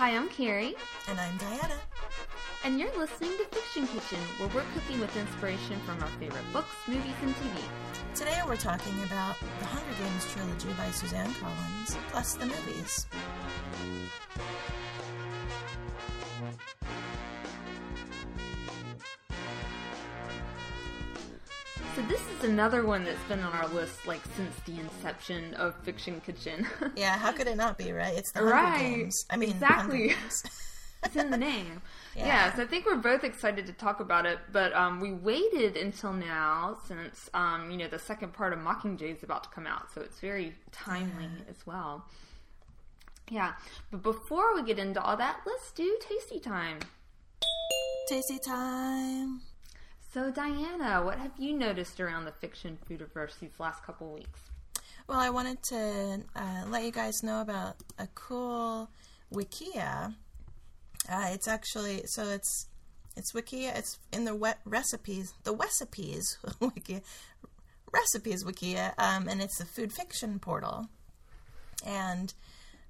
Hi, I'm Carrie. And I'm Diana. And you're listening to Fiction Kitchen, where we're cooking with inspiration from our favorite books, movies, and TV. Today we're talking about the Hunger Games trilogy by Suzanne Collins, plus the movies. Is another one that's been on our list like since the inception of Fiction Kitchen. yeah, how could it not be, right? It's the Hunger right. Games. I mean, exactly. it's in the name. Yeah. yeah. so I think we're both excited to talk about it, but um, we waited until now since um, you know the second part of Mockingjay is about to come out, so it's very timely yeah. as well. Yeah, but before we get into all that, let's do tasty time. Tasty time. So, Diana, what have you noticed around the fiction foodiverse these last couple weeks? Well, I wanted to uh, let you guys know about a cool Wikia. Uh, it's actually so it's it's Wikia. It's in the wet recipes, the recipes Wikia, recipes Wikia, um, and it's a food fiction portal. And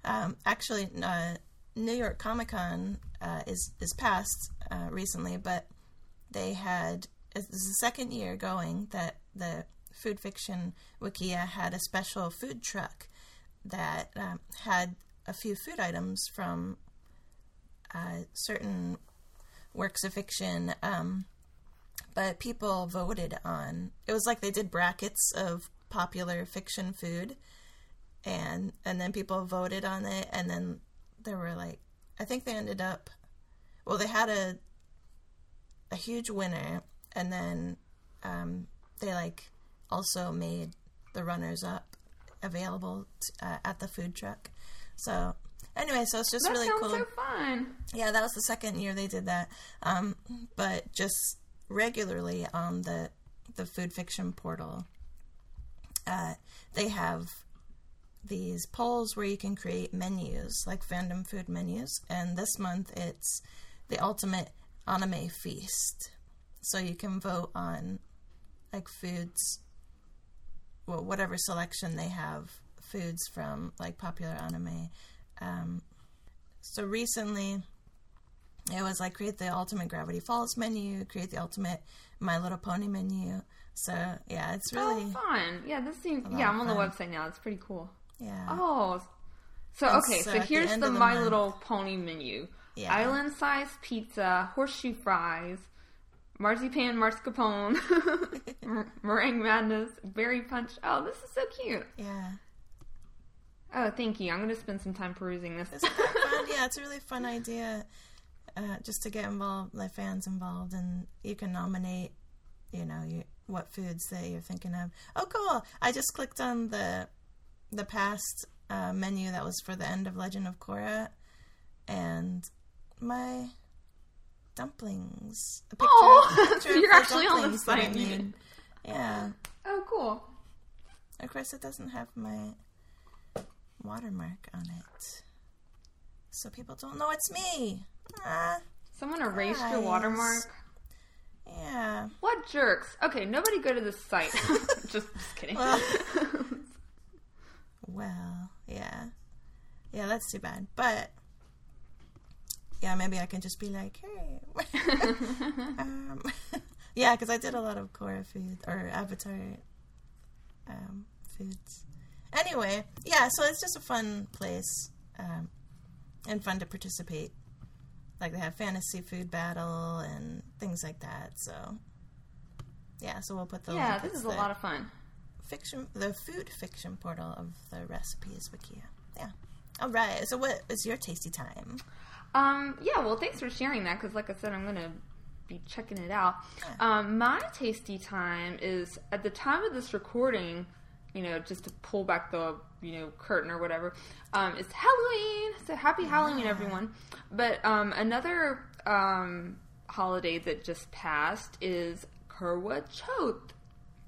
um, actually, uh, New York Comic Con uh, is is passed uh, recently, but they had this is the second year going that the food fiction wikia had a special food truck that um, had a few food items from uh, certain works of fiction um, but people voted on it was like they did brackets of popular fiction food and and then people voted on it and then there were like i think they ended up well they had a a huge winner, and then um, they like also made the runners up available t- uh, at the food truck. So anyway, so it's just that really cool. So fun. Yeah, that was the second year they did that. Um, but just regularly on the the food fiction portal, uh, they have these polls where you can create menus like fandom food menus, and this month it's the ultimate anime feast. So you can vote on like foods, well, whatever selection they have, foods from like popular anime. Um, so recently, it was like create the ultimate Gravity Falls menu, create the ultimate My Little Pony menu. So yeah, it's really oh, fun. Yeah, this seems. Yeah, I'm on the website now. It's pretty cool. Yeah. Oh, so okay. So, so here's the, the, My month, Little Pony menu. Yeah. Island size pizza, horseshoe fries, marzipan mascarpone, meringue madness, berry punch. Oh, this is so cute. Yeah. Oh, thank you. I'm going to spend some time perusing this. It's fun. Yeah, it's a really fun idea. Uh, just to get involved, let fans involved, and you can nominate, you know, you, what foods that you're thinking of. Oh, cool! I just clicked on the the past uh, menu that was for the end of Legend of Korra, and my dumplings. A picture, oh, a picture so you're actually on the site. Yeah. Oh, cool. Of course, it doesn't have my watermark on it, so people don't know it's me. Ah, Someone erased guys. your watermark. Yeah. What jerks? Okay, nobody go to this site. just, just kidding. Well, well, yeah, yeah, that's too bad. But yeah, maybe I can just be like, hey. um, yeah, because I did a lot of Korra food or Avatar um, foods. Anyway, yeah, so it's just a fun place um, and fun to participate. Like they have fantasy food battle and things like that. So yeah, so we'll put the yeah. This is a lot of fun. Fiction, the food fiction portal of the recipes wikia. Yeah. All right. So what is your tasty time? Um, yeah, well, thanks for sharing that because, like I said, I'm going to be checking it out. Um, my tasty time is at the time of this recording, you know, just to pull back the you know curtain or whatever. Um, it's Halloween, so happy Halloween, everyone! But um, another um, holiday that just passed is Karwa Chauth,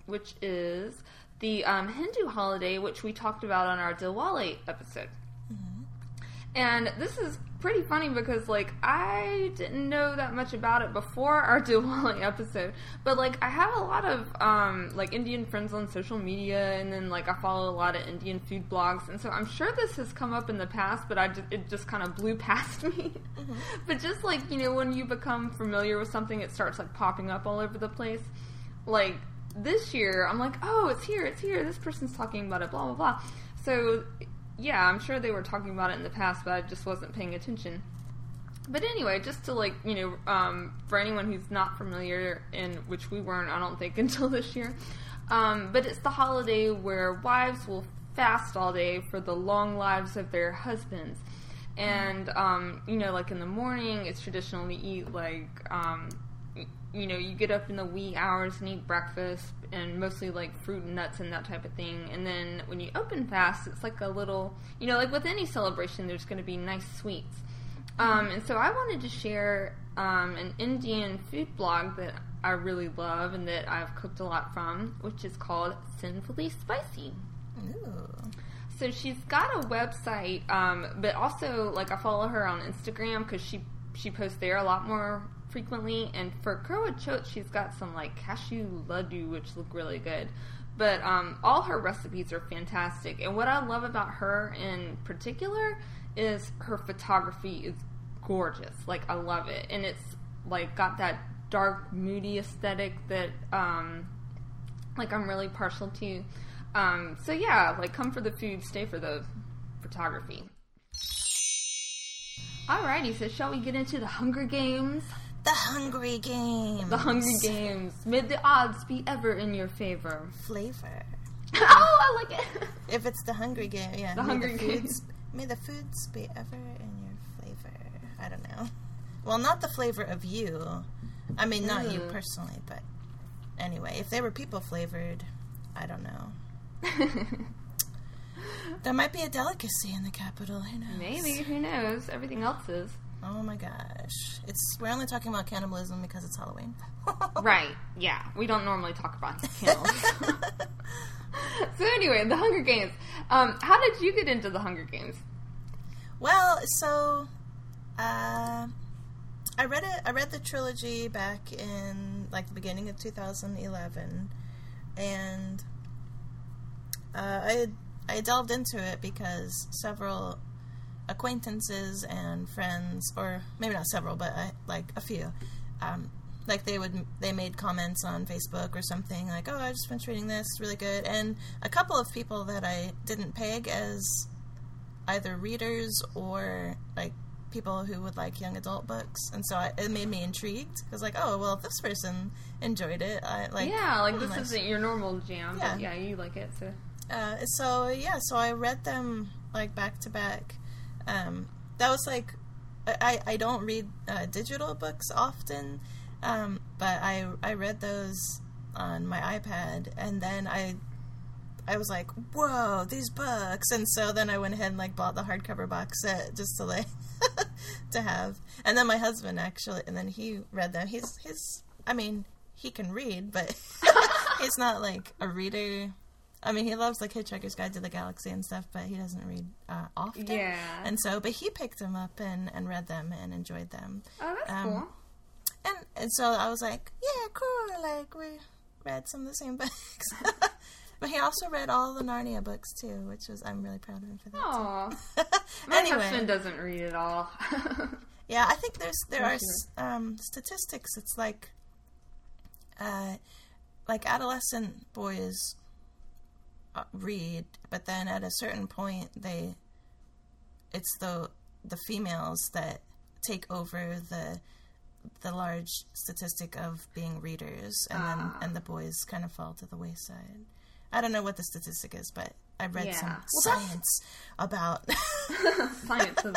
which is the um, Hindu holiday which we talked about on our Diwali episode. And this is pretty funny because like I didn't know that much about it before our Diwali episode, but like I have a lot of um, like Indian friends on social media, and then like I follow a lot of Indian food blogs, and so I'm sure this has come up in the past, but I just, it just kind of blew past me. Mm-hmm. but just like you know when you become familiar with something, it starts like popping up all over the place. Like this year, I'm like, oh, it's here, it's here. This person's talking about it, blah blah blah. So yeah, I'm sure they were talking about it in the past, but I just wasn't paying attention. But anyway, just to like you know, um, for anyone who's not familiar, in which we weren't, I don't think until this year. Um, but it's the holiday where wives will fast all day for the long lives of their husbands. And um, you know, like in the morning, it's traditional to eat like um, you know, you get up in the wee hours and eat breakfast and mostly like fruit and nuts and that type of thing. And then when you open fast, it's like a little, you know, like with any celebration, there's going to be nice sweets. Um, and so I wanted to share um, an Indian food blog that I really love and that I've cooked a lot from, which is called Sinfully Spicy. Ooh. So she's got a website, um, but also like I follow her on Instagram because she she posts there a lot more frequently. And for Chauth, she's got some like cashew laddu, which look really good. But um, all her recipes are fantastic. And what I love about her in particular is her photography is gorgeous. Like I love it, and it's like got that dark, moody aesthetic that um, like I'm really partial to. Um, so yeah, like come for the food, stay for the photography. Alrighty, so shall we get into the Hunger Games? The Hungry Games. The Hungry Games. May the odds be ever in your favor. Flavor. oh, I like it. If it's the Hungry Game, yeah. The Hungry Games. May the foods be ever in your flavor. I don't know. Well, not the flavor of you. I mean, not you mm. personally, but anyway, if they were people flavored, I don't know. there might be a delicacy in the Capitol. Who knows? Maybe. Who knows? Everything else is. Oh my gosh. It's we're only talking about cannibalism because it's Halloween. right. Yeah. We don't normally talk about cannibalism. so anyway, the Hunger Games. Um, how did you get into the Hunger Games? Well, so uh, I read it. I read the trilogy back in like the beginning of 2011, and uh, I I delved into it because several acquaintances and friends, or maybe not several, but I, like a few, um, like they would they made comments on Facebook or something like, "Oh, I just finished reading this, really good," and a couple of people that I didn't peg as either readers or like people who would like young adult books, and so I, it made me intrigued because like, oh, well, if this person enjoyed it, I like yeah, like this isn't your normal jam, yeah. but yeah, you like it, so. Uh, so yeah, so I read them like back to back, um, that was like I, I don't read uh, digital books often, um, but I I read those on my iPad, and then I I was like, whoa, these books, and so then I went ahead and like bought the hardcover box set just to like to have, and then my husband actually, and then he read them. He's he's I mean he can read, but he's not like a reader I mean, he loves like Hitchhiker's Guide to the Galaxy and stuff, but he doesn't read uh, often. Yeah. And so, but he picked them up and, and read them and enjoyed them. Oh, that's um, cool. And and so I was like, yeah, cool. Like we read some of the same books. but he also read all the Narnia books too, which was I'm really proud of him for that. Aww. My anyway. husband doesn't read at all. yeah, I think there's there are um, statistics. It's like, uh, like adolescent boys read, but then at a certain point they it's the the females that take over the the large statistic of being readers and then ah. and the boys kind of fall to the wayside. I don't know what the statistic is, but I read yeah. some well, science about science. of...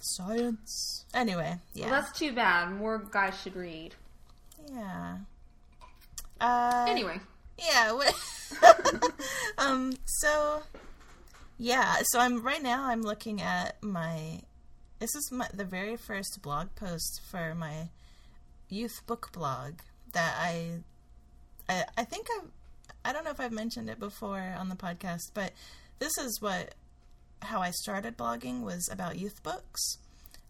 science. Anyway, yeah. Well, that's too bad. More guys should read. Yeah. Uh, anyway. Yeah. um. So. Yeah. So I'm right now. I'm looking at my. This is my the very first blog post for my youth book blog that I. I, I think I've. I don't know if I've mentioned it before on the podcast, but this is what how I started blogging was about youth books,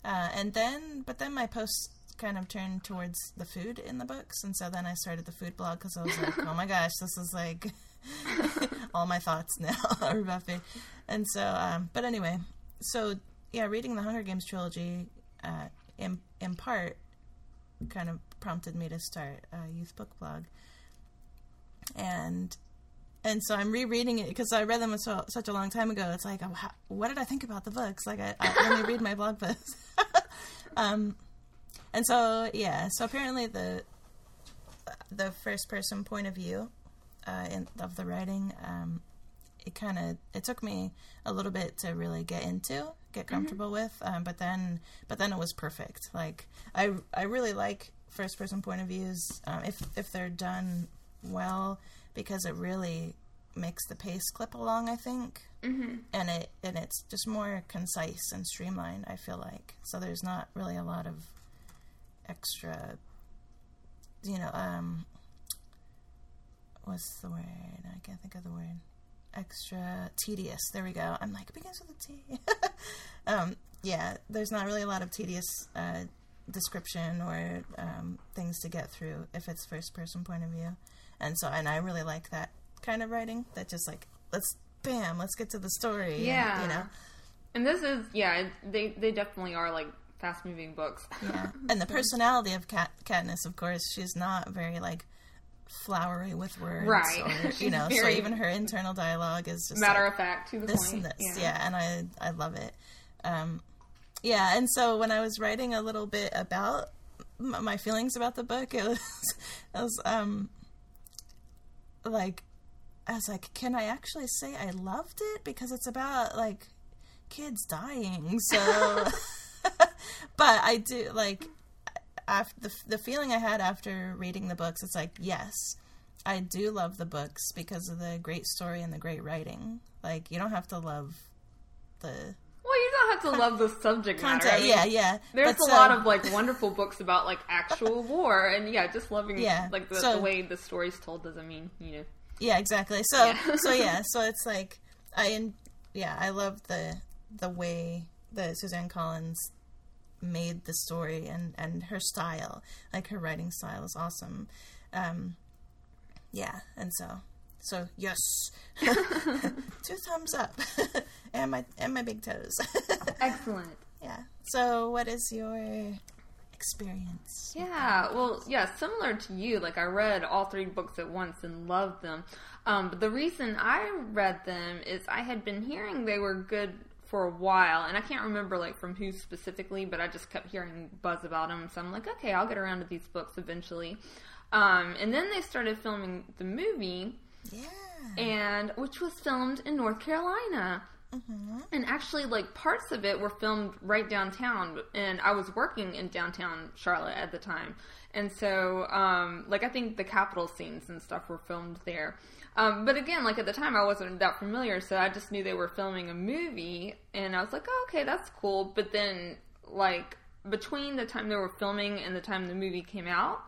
uh, and then but then my posts kind of turned towards the food in the books, and so then I started the food blog because I was like, oh my gosh, this is like all my thoughts now are about food, and so um, but anyway, so yeah, reading the Hunger Games trilogy uh, in in part kind of prompted me to start a youth book blog, and and so I'm rereading it because I read them so, such a long time ago. It's like, oh, how, what did I think about the books? Like, I, I let me read my blog posts. um, and so yeah, so apparently the the first person point of view uh, in, of the writing, um, it kind of it took me a little bit to really get into, get comfortable mm-hmm. with. Um, but then, but then it was perfect. Like I I really like first person point of views um, if if they're done well because it really makes the pace clip along. I think, mm-hmm. and it and it's just more concise and streamlined. I feel like so there's not really a lot of extra, you know, um, what's the word? I can't think of the word. Extra tedious. There we go. I'm like it begins with a T. um, yeah, there's not really a lot of tedious uh, description or um, things to get through if it's first person point of view and so and I really like that kind of writing. That just like let's bam, let's get to the story. Yeah, and, you know. And this is yeah, they they definitely are like fast moving books. yeah, and the personality of Kat, Katniss, of course, she's not very like flowery with words, right? Or, you know, so even her internal dialogue is just matter like, of fact to the this point. And this. Yeah. yeah, and I I love it. Um, yeah, and so when I was writing a little bit about my feelings about the book, it was, it was um, like I was like, can I actually say I loved it because it's about like kids dying? So, but I do like after the the feeling I had after reading the books. It's like yes, I do love the books because of the great story and the great writing. Like you don't have to love the well, you don't have to love the subject content. matter. I mean, yeah, yeah. There's but a so, lot of like wonderful books about like actual war, and yeah, just loving yeah, like the, so, the way the story's told doesn't mean you know. Yeah, exactly. So, yeah. so yeah, so it's like I, yeah, I love the the way that Suzanne Collins made the story and and her style, like her writing style is awesome. Um, yeah, and so so yes, two thumbs up, and my and my big toes. Excellent. Yeah. So, what is your experience? Yeah. Well, yeah. Similar to you, like I read all three books at once and loved them. Um, but the reason I read them is I had been hearing they were good for a while, and I can't remember like from who specifically, but I just kept hearing buzz about them. So I'm like, okay, I'll get around to these books eventually. Um, and then they started filming the movie yeah. And which was filmed in North Carolina. Mm-hmm. And actually, like parts of it were filmed right downtown, and I was working in downtown Charlotte at the time, and so um, like I think the Capitol scenes and stuff were filmed there. Um, but again, like at the time, I wasn't that familiar, so I just knew they were filming a movie, and I was like, oh, okay, that's cool. But then, like between the time they were filming and the time the movie came out,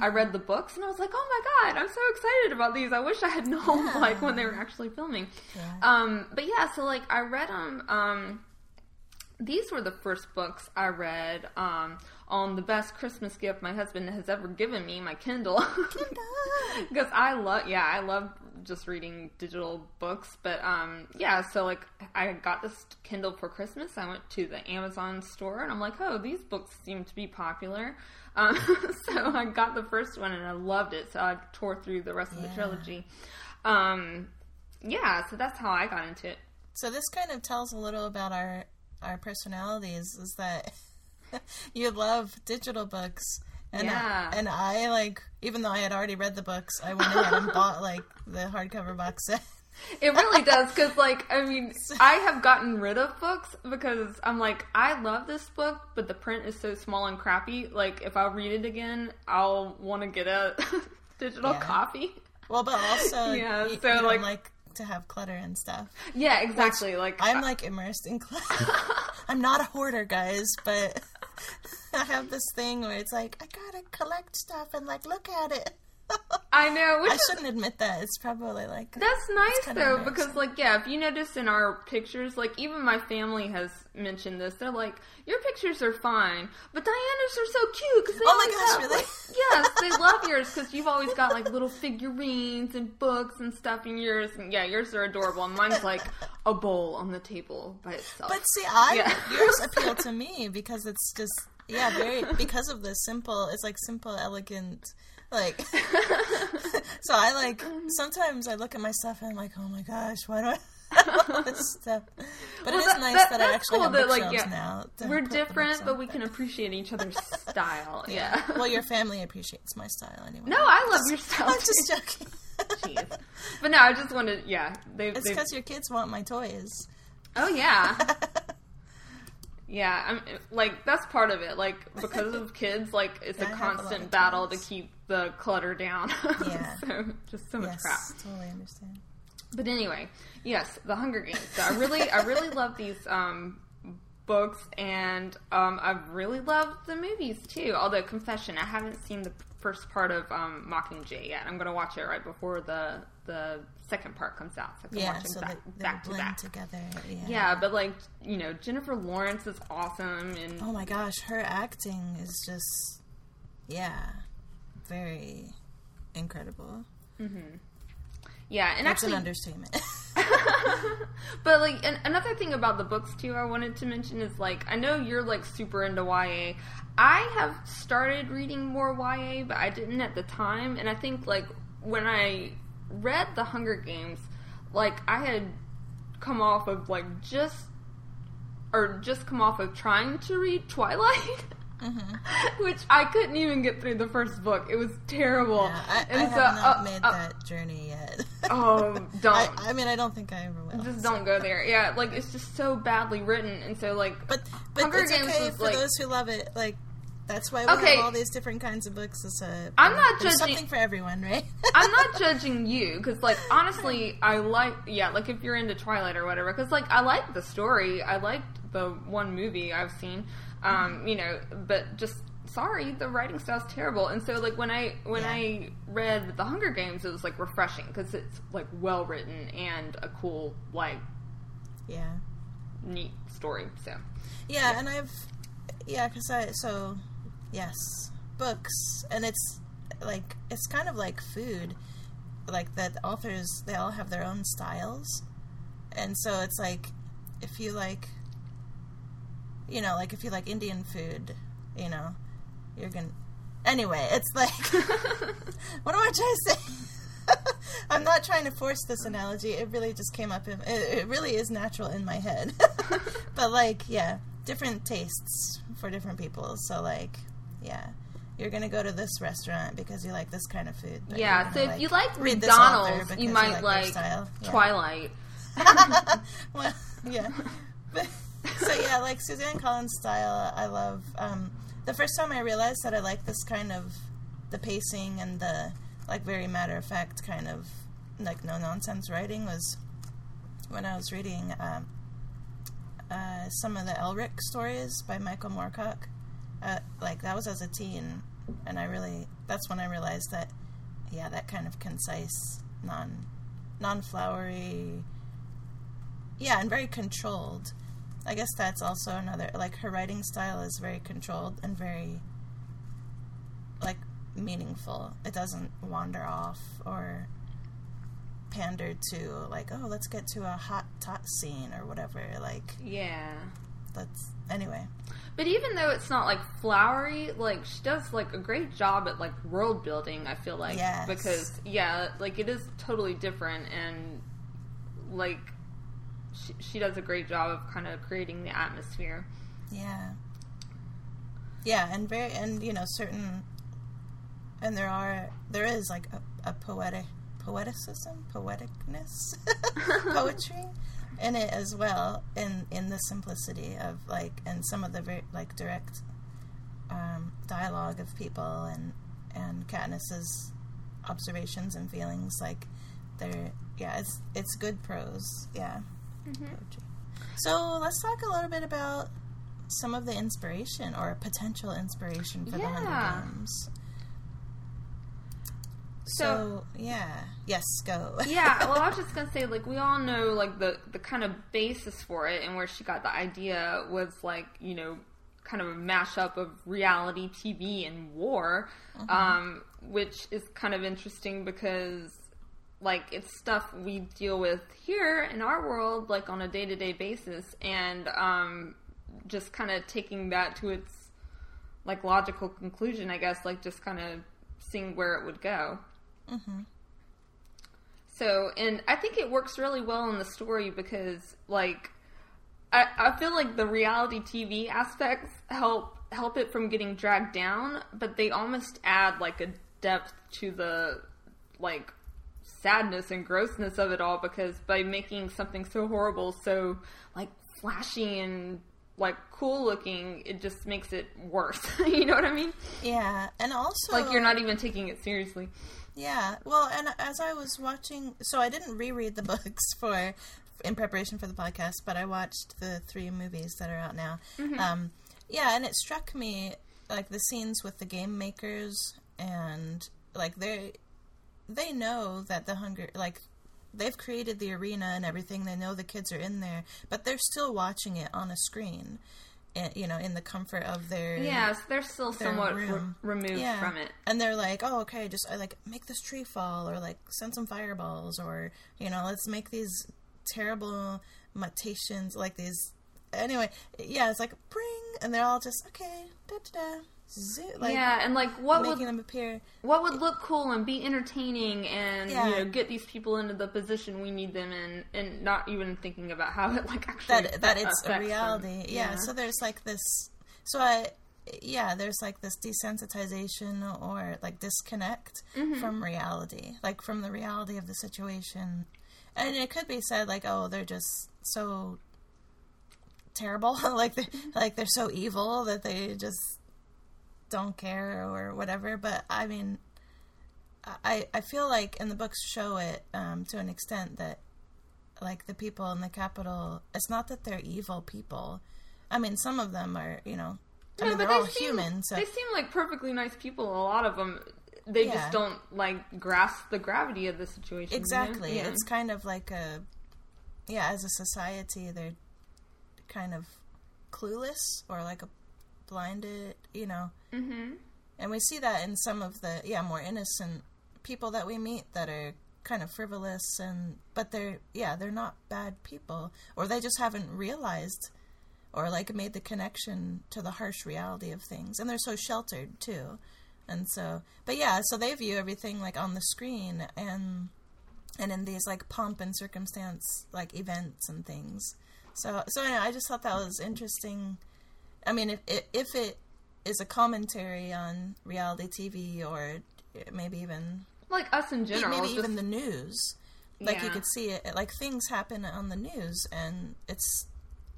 I read the books and I was like, oh my god, I'm so excited about these. I wish I had known yeah. like when they were actually filming. Yeah. Um, but yeah, so like I read them. Um, these were the first books I read um, on the best Christmas gift my husband has ever given me, my Kindle. Because I love, yeah, I love just reading digital books. But um, yeah, so like I got this Kindle for Christmas. I went to the Amazon store and I'm like, oh, these books seem to be popular. Um, so I got the first one and I loved it. So I tore through the rest yeah. of the trilogy. Um, yeah, so that's how I got into it. So this kind of tells a little about our our personalities. Is that you love digital books, and uh, yeah. I, and I like even though I had already read the books, I went ahead and bought like the hardcover box set. It really does because, like, I mean, I have gotten rid of books because I'm like, I love this book, but the print is so small and crappy. Like, if I read it again, I'll want to get a digital yeah. copy. Well, but also, yeah, you, so you like, like to have clutter and stuff. Yeah, exactly. Which like, I'm uh, like immersed in clutter. I'm not a hoarder, guys, but I have this thing where it's like I gotta collect stuff and like look at it. I know. Which I is, shouldn't admit that. It's probably like that's nice though, because like yeah, if you notice in our pictures, like even my family has mentioned this. They're like, your pictures are fine, but Diana's are so cute because Oh my gosh, really? yes, they love yours because you've always got like little figurines and books and stuff in yours. And yeah, yours are adorable. And mine's like a bowl on the table by itself. But see, I Yeah. yours appeal to me because it's just yeah, very because of the simple. It's like simple, elegant, like. so I like sometimes I look at my stuff and I'm like, oh my gosh, why do I? have all this stuff, but Well, it is that- nice that- that, I actually cool have that, like, yeah, now. We're different, but we can appreciate each other's style. Yeah. Well, your family appreciates my style anyway. no, I love your style. I'm just joking. Jeez. But no, I just wanted, yeah. They, It's because your kids want my toys. oh yeah, yeah. I'm like that's part of it. Like because of kids, like it's Yeah, a I have a constant battle to keep the clutter down. Yeah. so just so much yes, crap. totally understand. But anyway, yes, the Hunger Games. So I really, I really love these um, books, and um, I've really loved the movies too. Although, confession, I haven't seen the first part of um, Mockingjay yet. I'm going to watch it right before the the second part comes out, so I can Yeah, watch them so back, they, they back to back. together. Yeah. Yeah, but like you know, Jennifer Lawrence is awesome, and Oh my gosh, her acting is just, yeah, very incredible. Mm-hmm. yeah, and That's actually, an understatement. But like and another thing about the books too, I wanted to mention is like I know you're like super into YA. I have started reading more YA, but I didn't at the time. And I think like when I read The Hunger Games, like I had come off of like just or just come off of trying to read Twilight. Which I couldn't even get through the first book. It was terrible. yeah, I, I And have not uh, made uh, that journey yet. Oh, don't. I, I mean, I don't think I ever will. just don't go there. Yeah, like it's just so badly written, and so like, But but Hunger it's Games okay was, for like- those who love it. Like that's why we Okay. have all these different kinds of books. It's a I'm not judging- something for everyone, right? I'm not judging you because, like, honestly, I like, yeah, like if you're into Twilight or whatever, because like I like the story, I liked the one movie I've seen, um, you know, but just sorry, the writing style's terrible, and so like when I when Yeah. I read The Hunger Games, it was like refreshing because it's like well written and a cool, like, yeah. neat story. So Yeah, and I've yeah, because I so yes, books, and it's like it's kind of like food, like that authors they all have their own styles, and so it's like if you like, you know, like if you like Indian food, you know, you're gonna. Anyway, it's like what am I trying to say? I'm not trying to force this analogy. It really just came up. In, it, it really is natural in my head. but like, yeah, different tastes for different people. So like, yeah, you're gonna go to this restaurant because you like this kind of food. yeah, so if you like read this McDonald's, you might their like, style. Yeah. Twilight. well, yeah. But, so yeah, like Suzanne Collins' style, I love. Um, the first time I realized that I like this kind of the pacing and the like very matter of fact kind of like no nonsense writing was when I was reading um, uh, some of the Elric stories by Michael Moorcock. Uh, like that was as a teen, and I really that's when I realized that yeah, that kind of concise, non non flowery yeah, and very controlled. I guess that's also another like her writing style is very controlled and very like meaningful. It doesn't wander off or pander to like, oh, let's get to a hot tot scene or whatever. Like Yeah. that's anyway. But even though it's not like flowery, like she does like a great job at like world building. I feel like Yes. because yeah, like it is totally different, and like she, she does a great job of kind of creating the atmosphere. Yeah. Yeah, and very and you know certain and there are there is like a, a poetic poeticism, poeticness, poetry in it as well in in the simplicity of like and some of the very like direct um, dialogue of people and and Katniss's observations and feelings like they're yeah it's it's good prose yeah poetry. So let's talk a little bit about some of the inspiration or potential inspiration for the Yeah. Hunger Games. So, yeah, yes, go. yeah, well, I was just gonna say, like, we all know, like, the the kind of basis for it and where she got the idea was like, you know, kind of a mashup of reality TV and war, um, which is kind of interesting because, like, it's stuff we deal with here in our world, like, on a day to day basis, and um, just kind of taking that to its like logical conclusion, I guess, like just kind of seeing where it would go. So, and I think it works really well in the story because, like, I, I feel like the reality TV aspects help help it from getting dragged down, but they almost add like a depth to the like sadness and grossness of it all because by making something so horrible so like flashy and like cool looking, it just makes it worse. you know what I mean? Yeah, and also Like you're not even taking it seriously. Yeah, well, and as I was watching, so I didn't reread the books for in preparation for the podcast, but I watched the three movies that are out now. Um, yeah, and it struck me like the scenes with the game makers and like they they know that the hunger like they've created the arena and everything. They know the kids are in there, but they're still watching it on a screen. eh, You know, in the comfort of their Yeah, so they're still somewhat re- removed Yeah. from it. And they're like, oh, okay, just uh, like make this tree fall, or like send some fireballs, or you know, let's make these terrible mutations, like these. Anyway, yeah, it's like bring, and they're all just okay, da da da, like yeah, and like what making would them appear. what would look cool and be entertaining and Yeah. you know get these people into the position we need them in, and not even thinking about how it like actually that that it's a them. reality. Yeah. So there's like this. So I, yeah, there's like this desensitization or like disconnect Mm-hmm. from reality, like from the reality of the situation, and it could be said like, oh, they're just so terrible, like they like they're so evil that they just don't care or whatever. But I mean. I, I feel like and the books show it um, to an extent that like the people in the Capitol it's not that they're evil people i mean some of them are you know I Yeah, mean, they're they all seem, human so they seem like perfectly nice people. A lot of them, they Yeah. just don't like grasp the gravity of the situation. you know? exactly Yeah. it's kind of like a yeah as a society they're kind of clueless or like a blinded you know? Mm-hmm. and we see that in some of the yeah more innocent people that we meet that are kind of frivolous and but they're yeah they're not bad people. Or they just haven't realized or like made the connection to the harsh reality of things. And they're so sheltered too. And so but yeah so they view everything like on the screen and and in these like pomp and circumstance like events and things. So so anyway, i just thought that was interesting i mean if if, it is a commentary on reality tv or maybe even Like us in general. maybe it's even the news like you could see it like things happen on the news and it's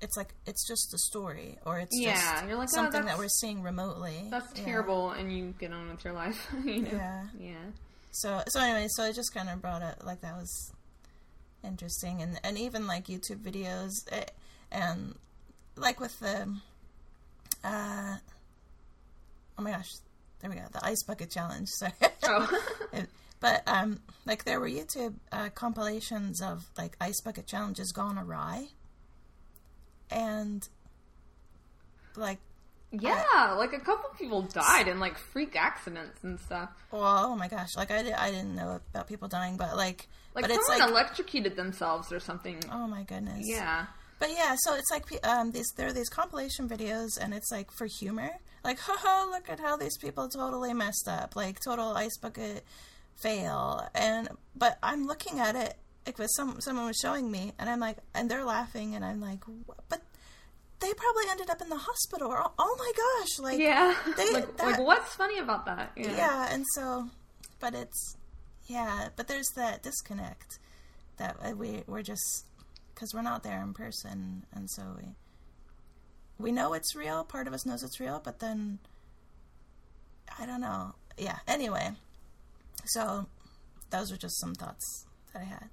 it's like it's just a story or it's Yeah, just you're like, oh, something that we're seeing remotely that's Yeah. terrible, and you get on with your life. you know? Yeah. Yeah. So so anyway, so I just kind of brought it like that was interesting, and and even like YouTube videos, eh, and like with the, uh, oh my gosh, there we go, the ice bucket challenge. Sorry, Oh. But um, like there were YouTube uh, compilations of like ice bucket challenges gone awry, and like yeah, like a couple people died in like freak accidents and stuff. well, oh my gosh, like I, di- I didn't know about people dying, but like, Like but it's someone like electrocuted themselves or something. oh my goodness, Yeah. But yeah, so it's like um, these there are these compilation videos, and it's like for humor, like haha, look at how these people totally messed up, like total ice bucket fail. And but I'm looking at it like with some someone was showing me, and I'm like, and they're laughing, and I'm like, "What?" but they probably ended up in the hospital, or oh my gosh, like Yeah. They- like, that- like, what's funny about that? yeah, and so, but it's yeah, but there's that disconnect that uh, we we're just because we're not there in person, and so we we know it's real. Part of us knows it's real, but then I don't know. Yeah. Anyway, so those are just some thoughts that I had.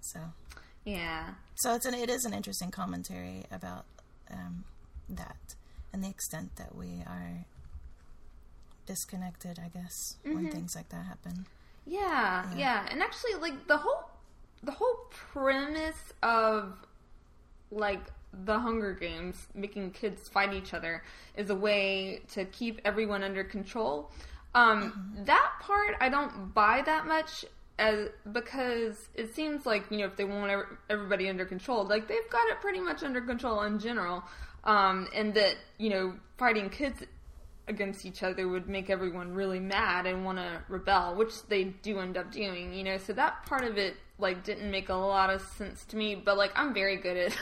So Yeah. so it's an it is an interesting commentary about um, that and the extent that we are disconnected. I guess when things like that happen. Yeah, yeah, and actually, like the whole the whole premise of like the Hunger Games making kids fight each other is a way to keep everyone under control. Um, That part I don't buy that much as because it seems like you know if they want everybody under control, like they've got it pretty much under control in general, um, and that you know fighting kids against each other would make everyone really mad and want to rebel, which they do end up doing, you know. So that part of it like didn't make a lot of sense to me, but like I'm very good at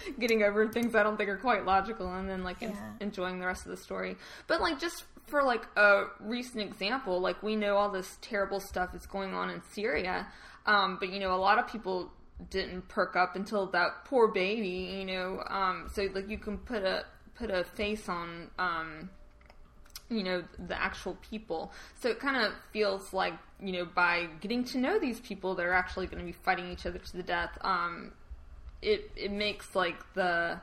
getting over things I don't think are quite logical and then like en- enjoying the rest of the story. But like just for like a recent example, like we know all this terrible stuff is going on in Syria, um, but you know a lot of people didn't perk up until that poor baby, you know. Um, so like you can put a put a face on um, you know the actual people. So it kind of feels like you know by getting to know these people that are actually going to be fighting each other to the death um it it makes like the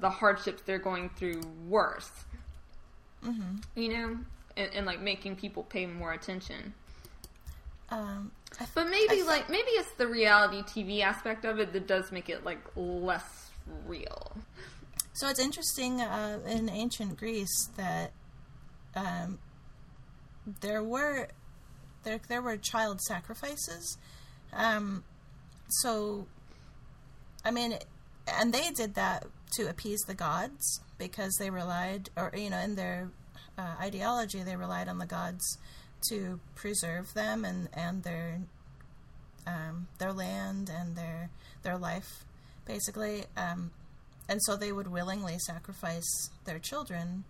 the hardships they're going through worse. Mm-hmm. you know? And, and like making people pay more attention. Um, I but maybe I like maybe it's the reality tv aspect of it that does make it like less real. So it's interesting uh, in ancient Greece that um, there were there there were child sacrifices. Um, so, I mean, and they did that to appease the gods because they relied, or you know, in their uh, ideology, they relied on the gods to preserve them and and their um, their land and their their life, basically. Um, and so they would willingly sacrifice their children,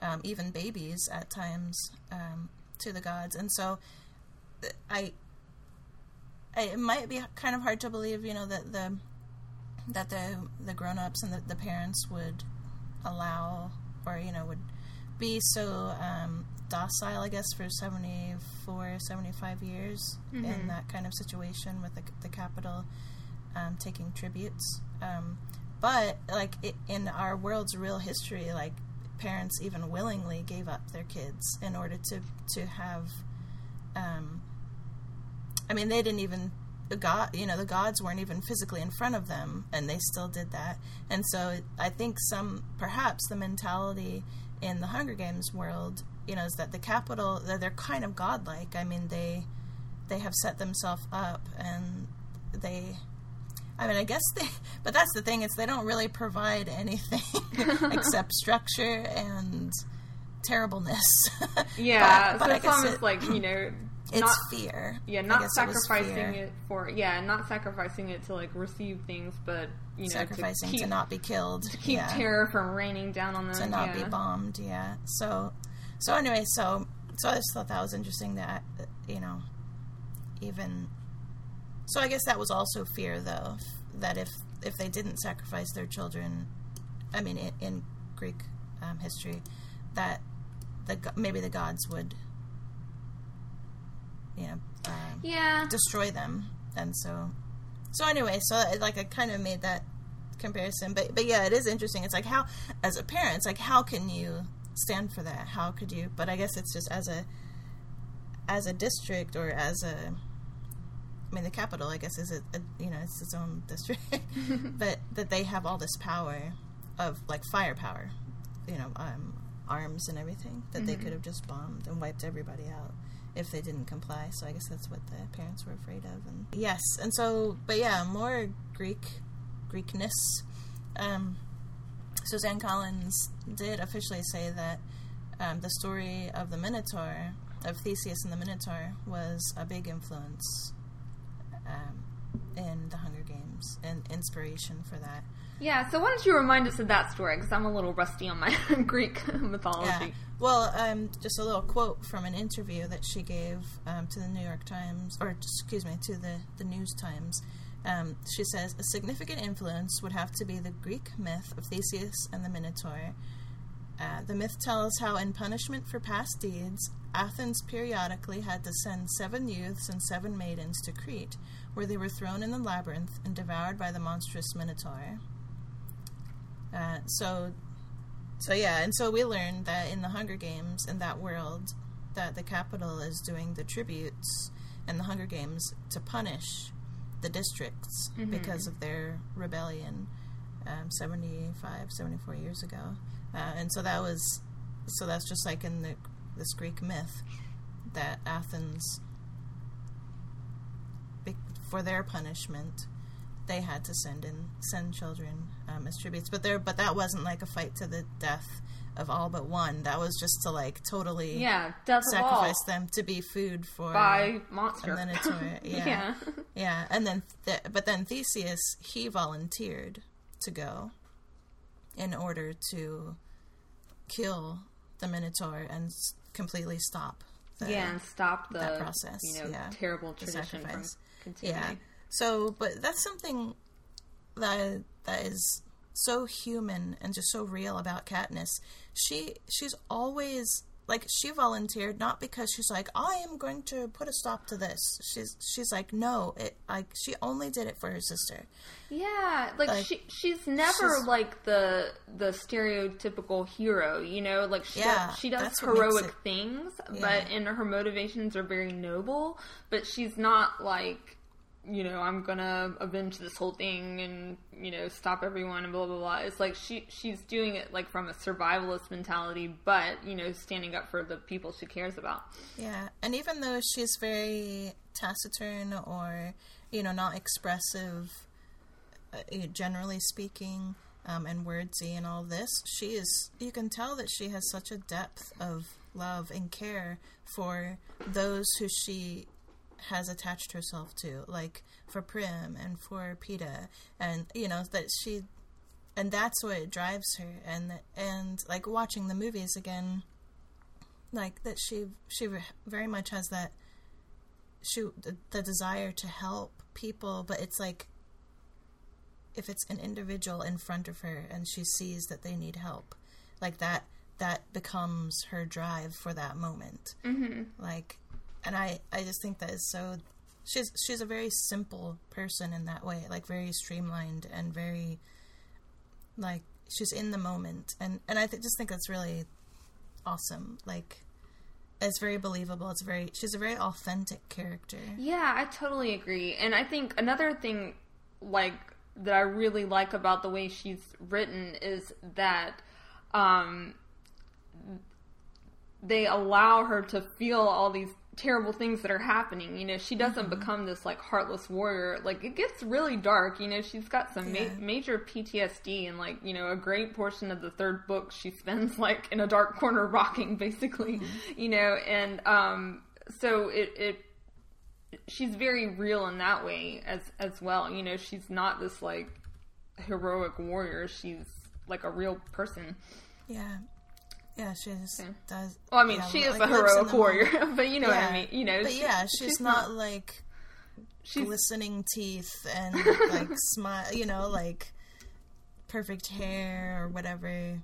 um, even babies at times, um, to the gods. And so, I, I, it might be kind of hard to believe, you know, that the that the the grown ups and the, the parents would allow, or you know, would be so um, docile, I guess, for 74, 75 years in that kind of situation with the, the Capitol um, taking tributes. Um, but like i in our world's real history, like parents even willingly gave up their kids in order to to have. Um, I mean, they didn't even the god, you know, the gods weren't even physically in front of them, and they still did that. And so, I think some perhaps the mentality in the Hunger Games world, you know, is that the Capitol that they're kind of godlike. I mean, they they have set themselves up, and they I mean, I guess they, but that's the thing is they don't really provide anything except structure and terribleness. yeah But- so it's almost it- like you know it's not fear. Yeah, not guess it sacrificing it for yeah, not sacrificing it to like receive things, but you know, sacrificing to, to, keep, not be killed. to keep yeah. terror from raining down on them. to not yeah. be bombed. Yeah. So, so anyway, so so I just thought that was interesting that you know, even. So I guess that was also fear, though, f- that if if they didn't sacrifice their children, I mean, in, in Greek um, history, that the maybe the gods would, you know, um, Yeah, destroy them, and so, so anyway, so like I kind of made that comparison, but but yeah, it is interesting. It's like how, as a parent, it's like how can you stand for that? How could you? But I guess it's just as a, as a district or as a, I mean, the Capitol, I guess, is a, a you know it's its own district, but that they have all this power, of like firepower, you know, um, arms and everything that they could have just bombed and wiped everybody out if they didn't comply. So I guess that's what the parents were afraid of. And yes, and so, but yeah, more Greek, Greekness. Um, Suzanne Collins did officially say that um, the story of the Minotaur, of Theseus and the Minotaur, was a big influence um, in the Hunger Games and inspiration for that. yeah. So why don't you remind us of that story? Because I'm a little rusty on my Greek mythology. Yeah. Well, um, just a little quote from an interview that she gave um, to the New York Times, or excuse me, to the, the News Times. Um, she says a significant influence would have to be the Greek myth of Theseus and the Minotaur. Uh, the myth tells how, in punishment for past deeds, Athens periodically had to send seven youths and seven maidens to Crete, where they were thrown in the labyrinth and devoured by the monstrous Minotaur. Uh, so so yeah, and so we learned that in the Hunger Games, in that world, that the Capitol is doing the tributes and the Hunger Games to punish the districts because of their rebellion um, 75, 74 years ago. Uh, and so that was, so that's just like in the this Greek myth that Athens, for their punishment, they had to send in send children um, as tributes. But there, but that wasn't like a fight to the death of all but one. That was just to like totally Yeah, sacrifice them to be food for by monster. a minotaur. Yeah. yeah. Yeah, and then th- but then Theseus he volunteered to go in order to kill the minotaur and s- completely stop the yeah, and stop the that process, You know, yeah. terrible tradition from continuing. Yeah. So, but that's something that that is so human and just so real about Katniss. She she's always like she volunteered not because she's like I am going to put a stop to this. She's she's like no, it like she only did it for her sister. Yeah, like, Like, she she's never she's- like the the stereotypical hero, you know, like she Yeah, does, she does that's what makes heroic it- things, Yeah. but and her motivations are very noble, but she's not like you know, I'm gonna avenge this whole thing and you know stop everyone and blah blah blah. It's like she she's doing it like from a survivalist mentality, but you know, standing up for the people she cares about. Yeah, and even though she's very taciturn or you know not expressive, uh, generally speaking, um, and wordsy and all this, she is. You can tell that she has such a depth of love and care for those who she has attached herself to, like for Prim and for Peeta, and you know that she, and that's what drives her, and and like watching the movies again like that she she very much has that she the, the desire to help people but it's like if it's an individual in front of her and she sees that they need help like that that becomes her drive for that moment mm-hmm. like and i i just think that is so she's she's a very simple person in that way like very streamlined and very like she's in the moment and and i th- just think that's really awesome. Like, it's very believable. It's very she's a very authentic character. Yeah, I totally agree. And I think another thing like that I really like about the way she's written is that um they allow her to feel all these terrible things that are happening. You know, she doesn't become this like heartless warrior. Like it gets really dark. You know, she's got some Yeah. ma- major PTSD, and like you know, a great portion of the third book she spends like in a dark corner rocking, basically. You know, and um, so it it she's very real in that way as as well. You know, she's not this like heroic warrior. She's like a real person. Yeah, yeah. She just does. Well, I mean, yeah, she like, is a heroic warrior, but you know what I mean. You know, But she- yeah, she's, not, like she's glistening teeth and like smile. You know, like perfect hair or whatever.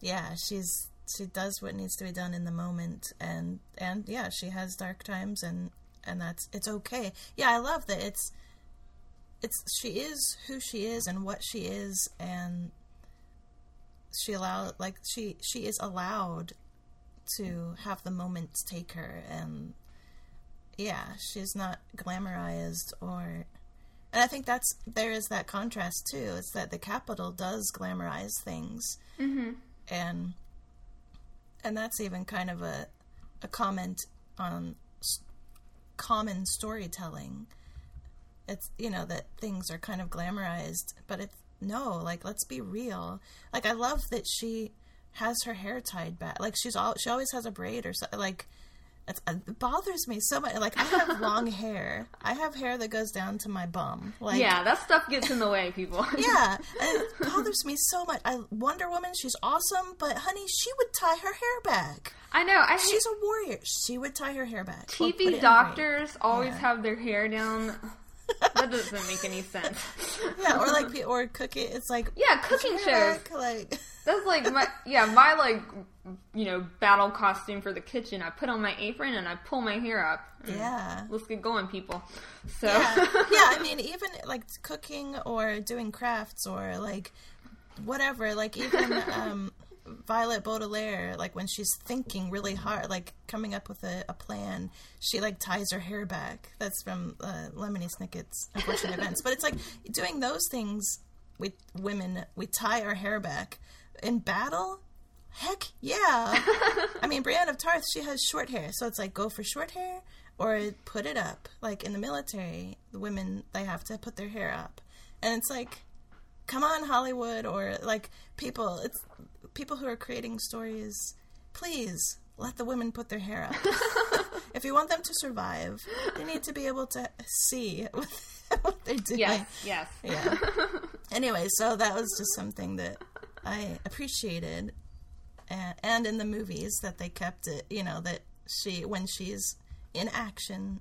Yeah, she's she does what needs to be done in the moment, and and yeah, she has dark times, and and that's it's okay. Yeah, I love that it's it's she is who she is and what she is, and she allowed like she she is allowed to have the moments take her, and yeah, she's not glamorized or. And I think that's there is that contrast too. It's that the Capitol does glamorize things, mm-hmm. and and that's even kind of a a comment on s- common storytelling. It's you know that things are kind of glamorized, but it's no, like let's be real. Like I love that she has her hair tied back. Like she's all she always has a braid or something. Like it's, uh, it bothers me so much. Like I have long hair. I have hair that goes down to my bum. Like yeah, that stuff gets in the way, people. yeah, it bothers me so much. I Wonder Woman, she's awesome, but honey, she would tie her hair back. I know. I hate She's a warrior. She would tie her hair back. or put it TV braid. doctors always Yeah. have their hair down. That doesn't make any sense. Yeah, or like or cook it. It's like Yeah, cooking shows. like That's like my yeah, my like you know, battle costume for the kitchen. I put on my apron and I pull my hair up. Yeah. Let's get going, people. So yeah, yeah. I mean, even like cooking or doing crafts or like whatever. Like even um, Violet Baudelaire, like when she's thinking really hard, like coming up with a, a plan, she like ties her hair back. That's from uh, Lemony Snicket's Unfortunate Events. But it's like doing those things with women, we tie our hair back. In battle, heck yeah. I mean, Brienne of Tarth, she has short hair, so it's like go for short hair or put it up. Like in the military, the women, they have to put their hair up. And it's like, come on, Hollywood, or like people, it's people who are creating stories, please let the women put their hair up. if you want them to survive, they need to be able to see what they're doing. Yes, yes. Yeah. anyway, so that was just something that I appreciated, and, and in the movies that they kept it. You know that she when she's in action,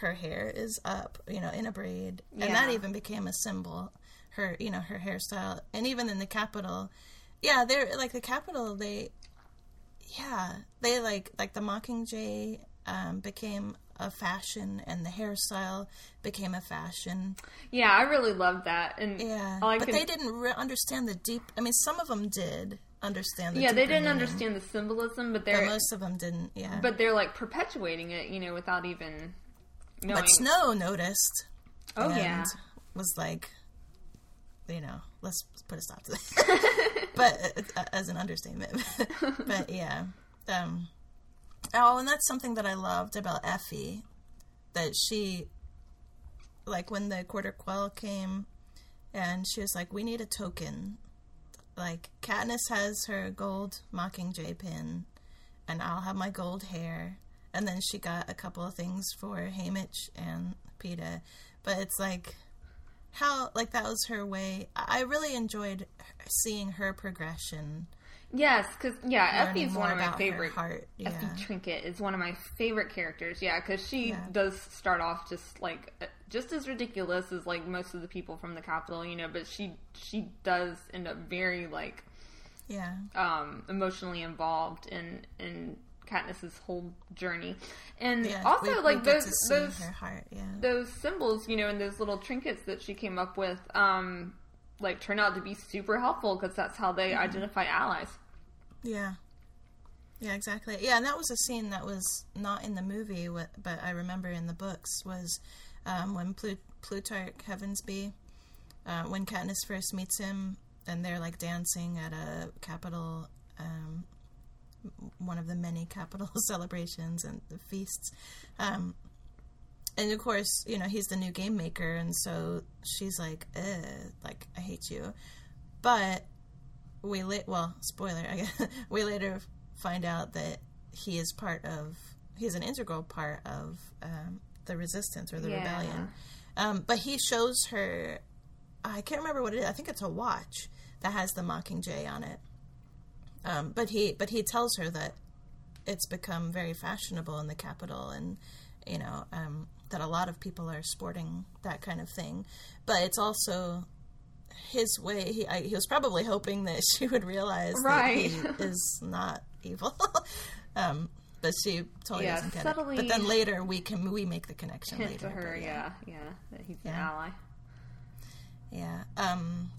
her hair is up. You know, in a braid, and that even became a symbol. Her, you know, her hairstyle, and even in the Capitol, yeah, they're like the Capitol. They, yeah, they like like the Mockingjay um, became a fashion, and the hairstyle became a fashion. Yeah, I really loved that. And Yeah, but could- they didn't re- understand the deep. I mean, some of them did understand. the yeah, they didn't meaning, understand the symbolism, but but they're most of them didn't. Yeah, but they're like perpetuating it, you know, without even knowing. but Snow noticed. Oh, and yeah. was like, you know, let's put a stop to that. but uh, as an understatement, but yeah. Um, oh, and that's something that I loved about Effie, that she, like when the quarter quell came, and she was like, "We need a token." Like Katniss has her gold Mockingjay pin, and I'll have my gold hair. And then she got a couple of things for Haymitch and Peeta, but it's like how like that was her way. I really enjoyed seeing her progression. Yes, because yeah, Effie's one of my favorite. heart. Yeah. Effie Trinket is one of my favorite characters. Yeah, because she Yeah. does start off just like uh, just as ridiculous as like most of the people from the Capitol, you know. But she she does end up very like Yeah. um, emotionally involved in in Katniss's whole journey, and Yeah. also we- we like get those those. Yeah. those symbols, you know, and those little trinkets that she came up with, um, like turn out to be super helpful because that's how they identify allies. Yeah. Yeah, exactly. Yeah, and that was a scene that was not in the movie, but I remember in the books was um, when Plut- Plutarch Heavensbee, uh, when Katniss first meets him, and they're like dancing at a Capitol, um, one of the many Capitol celebrations and the feasts. Um, and of course, you know, he's the new game maker, and so she's like, like, I hate you. But we la- well spoiler I guess we later find out that he is part of he's an integral part of um, the resistance or the Yeah. rebellion um, but he shows her I can't remember what it is I think it's a watch that has the Mockingjay on it um, but he but he tells her that it's become very fashionable in the Capitol and you know um, that a lot of people are sporting that kind of thing. But it's also his way he I, he was probably hoping that she would realize Right. that he is not evil. Um but she totally Yeah, doesn't get subtly it but then later we can we make the connection Hint later to her, but yeah, yeah, that he's an ally. yeah um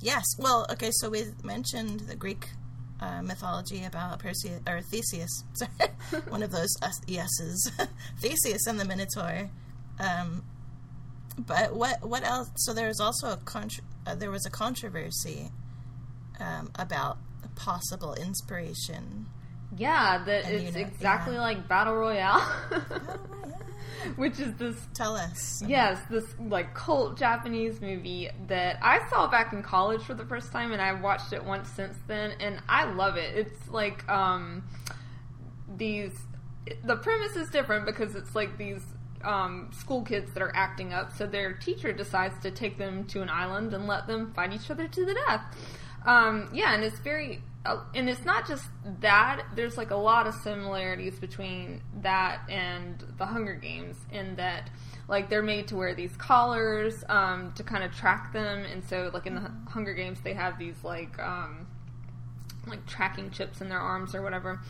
yes well okay so we mentioned the greek uh, mythology about Perseus or Theseus. Sorry, one of those yeses. Theseus and the Minotaur. Um, but what what else? So there was also a contr uh, there was a controversy um, about possible inspiration. Yeah, that you it's know, exactly yeah. like Battle Royale, Oh, yeah. which is this Tell us. Yes, this like cult Japanese movie that I saw back in college for the first time, and I've watched it once since then, and I love it. It's like um, these. The premise is different because it's like these um, school kids that are acting up, so their teacher decides to take them to an island and let them fight each other to the death. Um, yeah, and it's very, and it's not just that. There's like a lot of similarities between that and the Hunger Games in that, like, they're made to wear these collars um, to kind of track them, and so like in the Hu- Hunger Games, they have these like um, like tracking chips in their arms or whatever.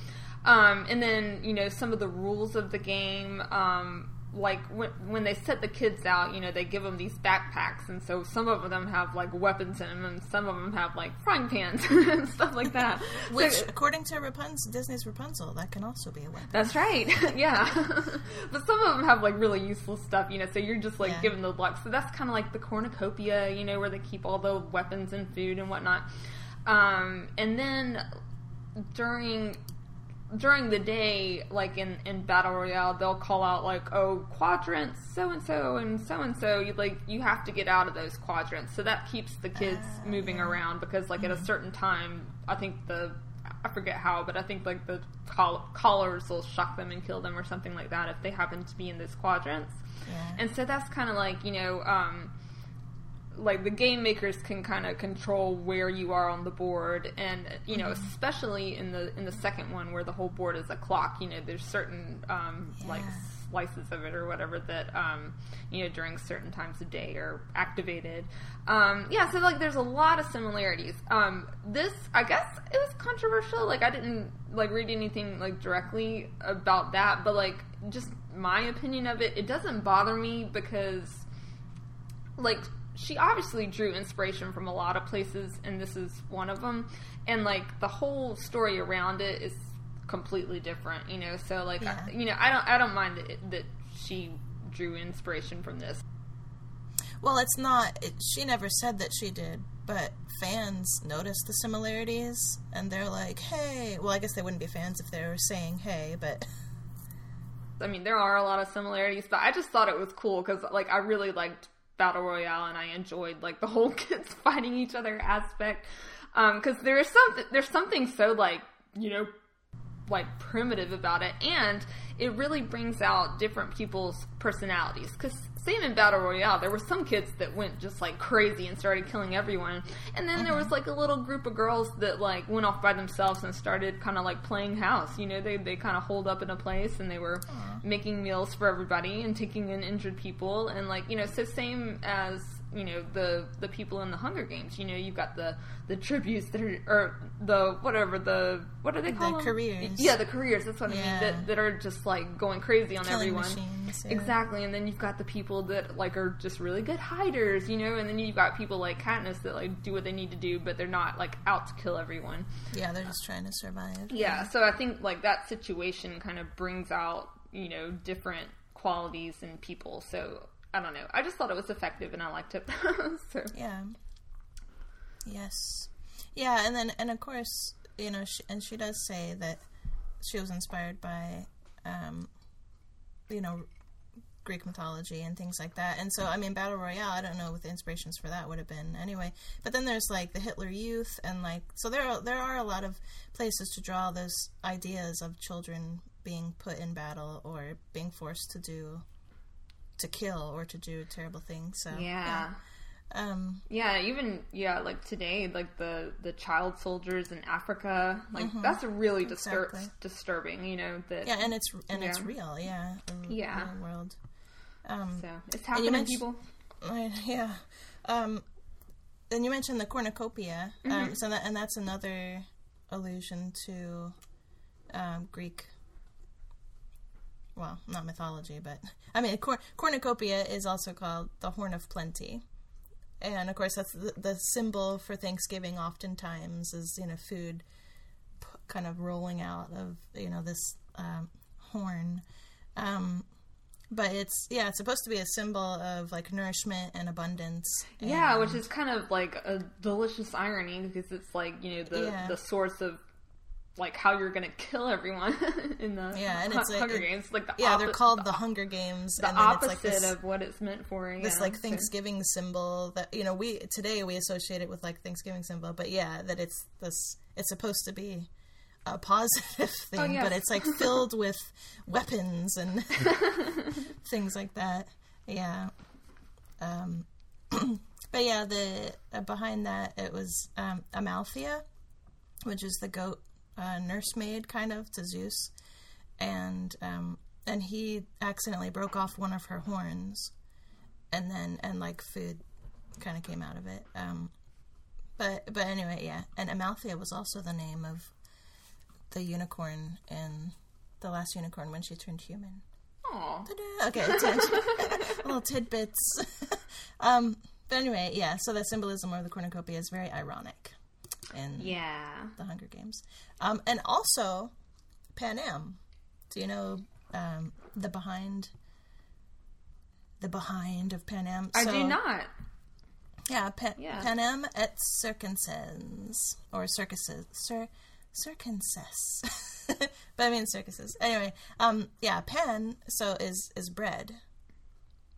Um, and then you know some of the rules of the game um, like when, when they set the kids out, you know, they give them these backpacks, and so some of them have like weapons in them, and some of them have like frying pans and stuff like that. Which, So- according to Rapunzel, Disney's Rapunzel, that can also be a weapon. that's right, yeah. but some of them have like really useful stuff, you know. So you're just like Yeah. given the luck. So that's kind of like the cornucopia, you know, where they keep all the weapons and food and whatnot. Um, and then during during the day, like in, in battle royale, they'll call out like, "Oh, quadrants, so and so and so and so." You like you have to get out of those quadrants, so that keeps the kids Ah, moving yeah. around because like at a certain time, I think the I forget how, but I think like the coll- collars will shock them and kill them or something like that if they happen to be in those quadrants. Yeah. And so that's kind of like you know. Um, like the game makers can kind of control where you are on the board and you know Mm-hmm. especially in the in the second one where the whole board is a clock you know there's certain um like slices of it or whatever that um you know during certain times of day are activated. Um yeah so like there's a lot of similarities. Um this i guess it was controversial like i didn't like read anything like directly about that but like just my opinion of it it doesn't bother me because like she obviously drew inspiration from a lot of places and this is one of them and like the whole story around it is completely different you know so like Yeah. I, you know i don't i don't mind that, that she drew inspiration from this Well, it's not. It, she never said that she did, but fans noticed the similarities, and they're like, "Hey." Well, I guess they wouldn't be fans if they were saying "Hey," but I mean, there are a lot of similarities, but I just thought it was cool because, like, I really liked Battle Royale and I enjoyed like the whole kids fighting each other aspect. Um, because there is something, there's something so like you know, like primitive about it, and it really brings out different people's personalities. Because same in Battle Royale, there were some kids that went just like crazy and started killing everyone, and then there was like a little group of girls that like went off by themselves and started kind of like playing house. You know, they they kind of holed up in a place and they were making meals for everybody and taking in injured people, and like you know, so same as you know the the people in the Hunger Games. You know, you've got the the tributes that are or the whatever the what are they called? The careers. Yeah, the careers. That's what I mean. That that are just like going crazy on killing everyone. machines. yeah. Exactly, and then you've got the people that like are just really good hiders, you know, and then you've got people like Katniss that like do what they need to do, but they're not like out to kill everyone. Yeah, they're just trying to survive. Yeah, so I think like that situation kind of brings out you know different qualities in people. So I don't know. I just thought it was effective and I liked it. so Yeah. Yes. Yeah, and then and of course, you know, she, and she does say that she was inspired by, um, you know, Greek mythology and things like that. And so, I mean, Battle Royale, I don't know what the inspirations for that would have been anyway. But then there's like the Hitler Youth, and like, so there are, there are a lot of places to draw those ideas of children being put in battle or being forced to do, to kill or to do terrible things. So, yeah. Um, Yeah, even yeah, like today, like the the child soldiers in Africa, like that's really distur- Mm-hmm. Exactly. disturbing. You know that. Yeah, and it's and it's Yeah. real. Yeah, Yeah. real world. Um, So it's happening, people. Yeah. Um, and you mentioned the cornucopia. Mm-hmm. Um, so that and that's another allusion to um, Greek. Well, not mythology, but I mean, cor- cornucopia is also called the horn of plenty, and of course that's the, the symbol for Thanksgiving. Oftentimes, is you know food p- kind of rolling out of you know this um, horn. Um, but it's yeah, it's supposed to be a symbol of like nourishment and abundance. Yeah, which is kind of like a delicious irony because it's like you know the Yeah. the source of like how you're gonna kill everyone in the Yeah, and Hu- it's like- Hunger Games. Like the yeah, they're called the, the Hunger Games, the and then opposite it's like this, of what it's meant for. this yeah, like so- Thanksgiving symbol that you know we today we associate it with like Thanksgiving symbol, but yeah, that it's this it's supposed to be a positive thing, Oh, yes. but it's like filled with weapons and things like that. Yeah. Um, but yeah, the uh, behind that it was um, Amalthea, which is the goat uh, nursemaid kind of to Zeus, and um, and he accidentally broke off one of her horns, and then and like food kind of came out of it. Um, but but anyway, yeah, and Amalthea was also the name of the unicorn in the last unicorn when she turned human. Oh. Ta-da. Okay, little tidbits. um, but anyway, yeah. So the symbolism of the cornucopia is very ironic in Yeah. the Hunger Games, um, and also Panem. Do you know um, the behind? The behind of Panem. I So- do not. Yeah, Pan, Yeah. Pan Am at Circenses or circuses, cir, circumstances. but I mean circuses. Anyway, um, yeah, Pan so is is bread.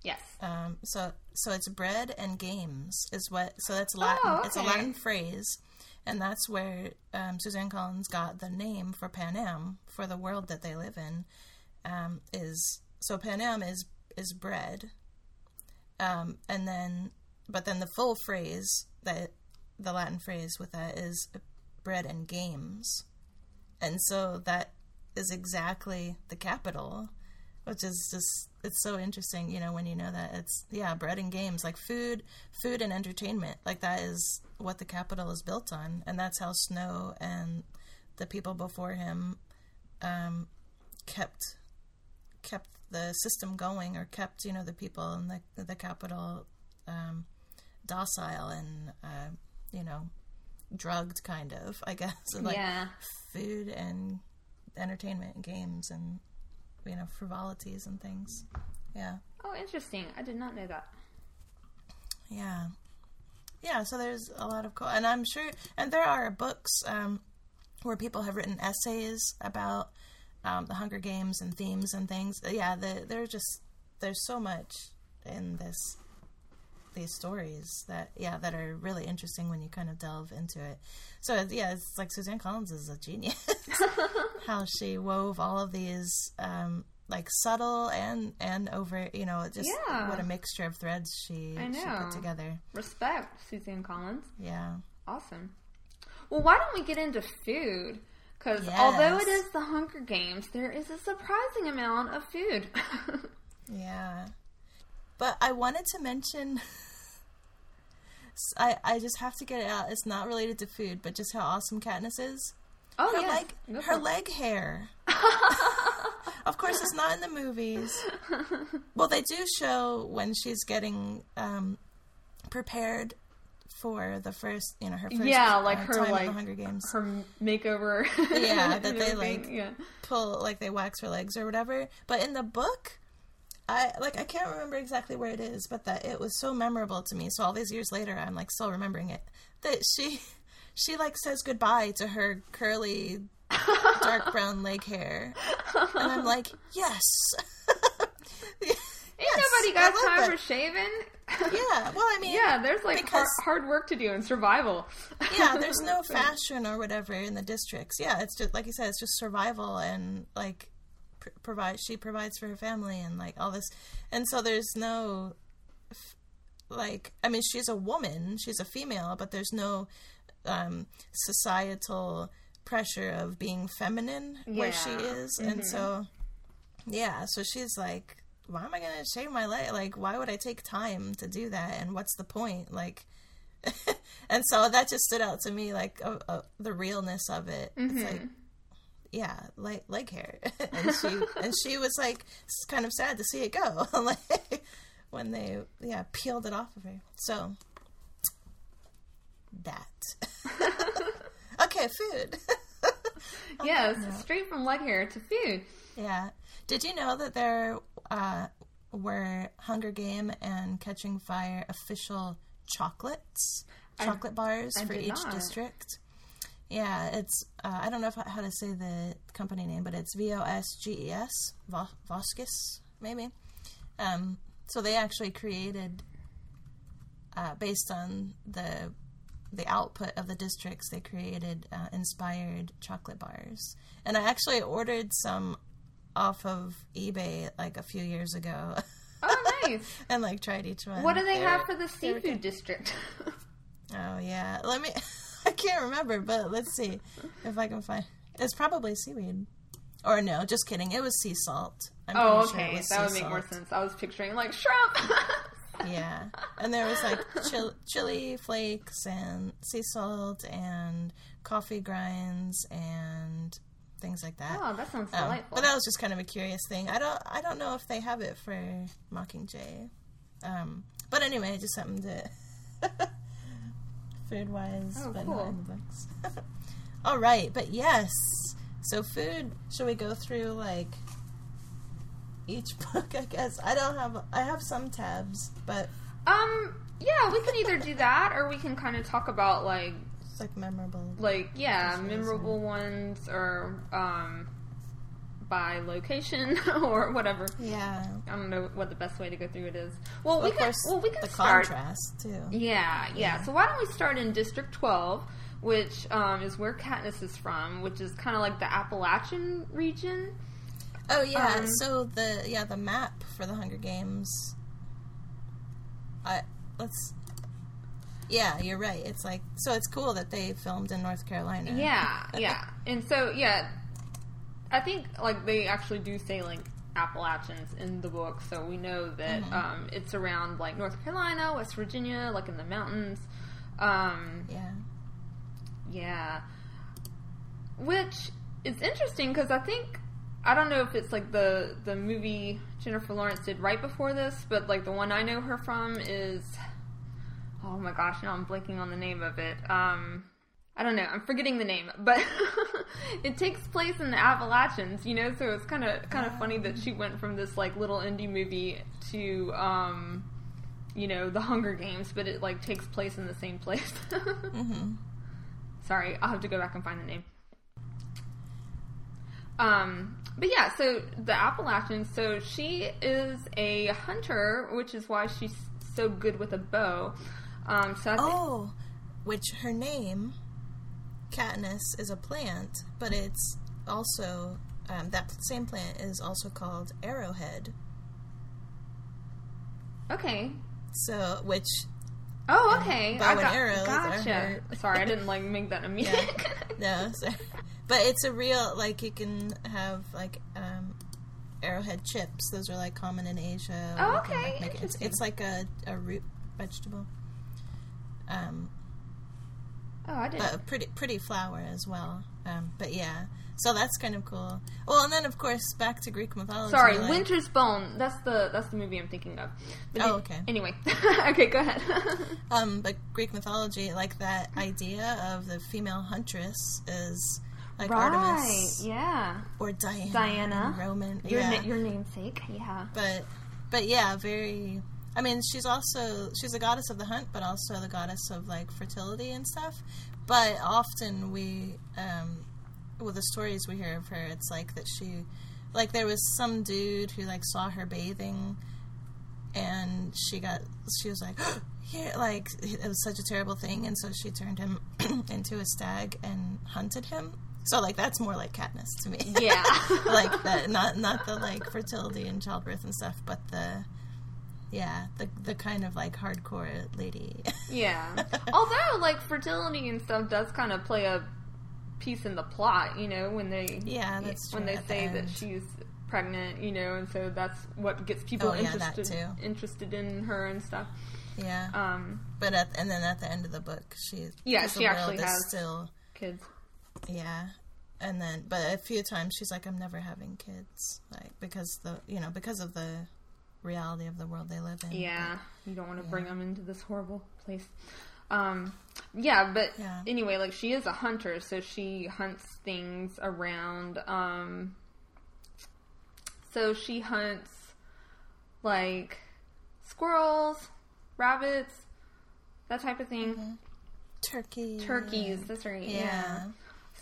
Yes. Um, so so it's bread and games is what. So that's Latin. Oh, It's a. Latin phrase, and that's where um, Suzanne Collins got the name for Panem for the world that they live in. Um, is so Panem is is bread, um, and then but then the full phrase that the Latin phrase with that is bread and games, and so that is exactly the Capitol which is just it's so interesting you know when you know that it's yeah bread and games like food food and entertainment like that is what the Capitol is built on and that's how snow and the people before him um, kept kept the system going or kept you know the people in the the Capitol um, docile and uh, you know drugged kind of i guess and like yeah. food and entertainment and games and you know frivolities and things. Yeah. Oh, interesting. I did not know that. yeah. Yeah so there's a lot of cool and i'm sure and there are books um, where people have written essays about um, the hunger games and themes and things. Yeah the, they're just there's so much in this these stories that yeah that are really interesting when you kind of delve into it so yeah it's like suzanne collins is a genius how she wove all of these um like subtle and and over you know just Yeah. what a mixture of threads she she put together Respect, Suzanne Collins. yeah Awesome. Well, why don't we get into food? Because Yes. although it is the Hunger Games, there is a surprising amount of food. yeah but i wanted to mention I, I just have to get it out. It's not related to food, but just how awesome Katniss is. oh, her yes. leg Go her leg hair. of course, it's not in the movies. Well, they do show when she's getting um, prepared for the first, you know, her first Yeah, like uh, her, like, Hunger Games. Her makeover. Yeah, that they, like- Yeah. Pull like they wax her legs or whatever. But in the book, I like I can't remember exactly where it is, but that it was so memorable to me. So all these years later, I'm like still remembering it. That she she like says goodbye to her curly dark brown leg hair, and I'm like, yes. Ain't Yes, nobody got time that. for shaving. Yeah, well, I mean, yeah, there's like hard, because- hard work to do in survival. yeah, there's no fashion or whatever in the districts. Yeah, it's just like you said, it's just survival and like pr- provide. She provides for her family and like all this, and so there's no like. I mean, she's a woman, she's a female, but there's no um, societal pressure of being feminine where she Yeah. is, and so yeah, so she's like. Why am I gonna shave my leg? Like, why would I take time to do that? And what's the point? Like, and so that just stood out to me like uh, uh, the realness of it it's like yeah like leg hair and she and she was like kind of sad to see it go. Like when they yeah peeled it off of her. So that. Okay food. Yes, straight from leg hair to food. yeah. Did you know that there uh, were hunger game and catching fire official chocolates? Chocolate bars I for each not. district yeah it's uh, i don't know if, how to say the company name but it's v-o-s-g-e-s Vo- voskis maybe um, so they actually created uh, based on the the output of the districts they created uh, inspired chocolate bars and i actually ordered some off of ebay like a few years ago Oh, nice. and like tried each one what do they They're- have for the seafood district? Oh yeah, let me. I can't remember, but let's see if I can find. It's probably seaweed, or no? Just kidding. It was sea salt. I'm oh, sure okay. was that would make more sense. I was picturing like shrimp. Yeah, and there was like chil- chili flakes and sea salt and coffee grinds and things like that. Oh, that sounds Um, delightful. but that was just kind of a curious thing. I don't I don't know if they have it for Mockingjay. Um, but anyway, just something to food wise, Oh, but cool. not in the books. All right, but yes. So food. Shall we go through like each book? I guess I don't have. I have some tabs, but um, yeah, we can either do that or we can kind of talk about like it's like memorable. like yeah, memorable ones or um by location or whatever. Yeah. I don't know what the best way to go through it is. Well, we of can. Well, we can the start. contrast too. Yeah, yeah, Yeah. So why don't we start in District 12, which um, is where Katniss is from, which is kind of like the Appalachian region. Oh yeah, Um, so the yeah the map for the Hunger Games. I let's. Yeah, you're right. It's like so. It's cool that they filmed in North Carolina. Yeah, yeah. And so, yeah, I think like they actually do say like Appalachians in the book, so we know that Mm-hmm. um, it's around like North Carolina, West Virginia, like in the mountains. Um, Yeah. Yeah. Which is interesting because I think I don't know if it's like the the movie Jennifer Lawrence did right before this, but like the one I know her from is oh my gosh, now I'm blanking on the name of it. Um I don't know, I'm forgetting the name, but it takes place in the Appalachians, you know, so it's kind of kind of funny that she went from this like little indie movie to um you know, the Hunger Games, but it like takes place in the same place. Mm-hmm. Sorry, I'll have to go back and find the name. Um, but yeah, so the Appalachians. So she is a hunter, which is why she's so good with a bow. Um, so Oh, which her name, Katniss, is a plant, but it's also um, that same plant is also called arrowhead. okay. So which Oh, okay. bow I and got, are gotcha. Sorry, I didn't like make that immediate. no, sorry. but it's a real like you can have like um, arrowhead chips. Those are like common in Asia. Oh, You can, okay, like, It's, it's like a, a root vegetable. Um, oh, I didn't. a pretty pretty flower as well. Um, but yeah, so that's kind of cool. Well, and then of course back to Greek mythology. Sorry, like- Winter's Bone. That's the that's the movie I'm thinking of. But Oh, okay. Anyway, okay, go ahead. Um, but Greek mythology, like that idea of the female huntress is like Artemis Yeah. or Diana. Diana. Roman. Your yeah. na- your namesake. Yeah. but but yeah, very. I mean, she's also she's a goddess of the hunt, but also the goddess of like fertility and stuff. But often we, um, with the stories we hear of her, it's like that she, like there was some dude who like saw her bathing, and she got she was like. Here, like it was such a terrible thing, and so she turned him into a stag and hunted him. So, like that's more like Katniss to me. Yeah. like that not not the like fertility and childbirth and stuff but the yeah the the kind of like hardcore lady Yeah. Although, like, fertility and stuff does kind of play a piece in the plot, you know, when they Yeah, that's when they at the say that she's pregnant, you know, and so that's what gets people Oh, yeah, interested too. interested in her and stuff. yeah Um, but at and then at the end of the book she yeah she actually has- still kids. yeah and then but a few times she's like i'm never having kids like because the you know because of the reality of the world they live in Yeah, you don't want to yeah. bring them into this horrible place. Um, yeah, but Yeah. anyway, like she is a hunter, so she hunts things around. Um, so she hunts like squirrels, rabbits, that type of thing. turkey Turkeys, that's right. Yeah. yeah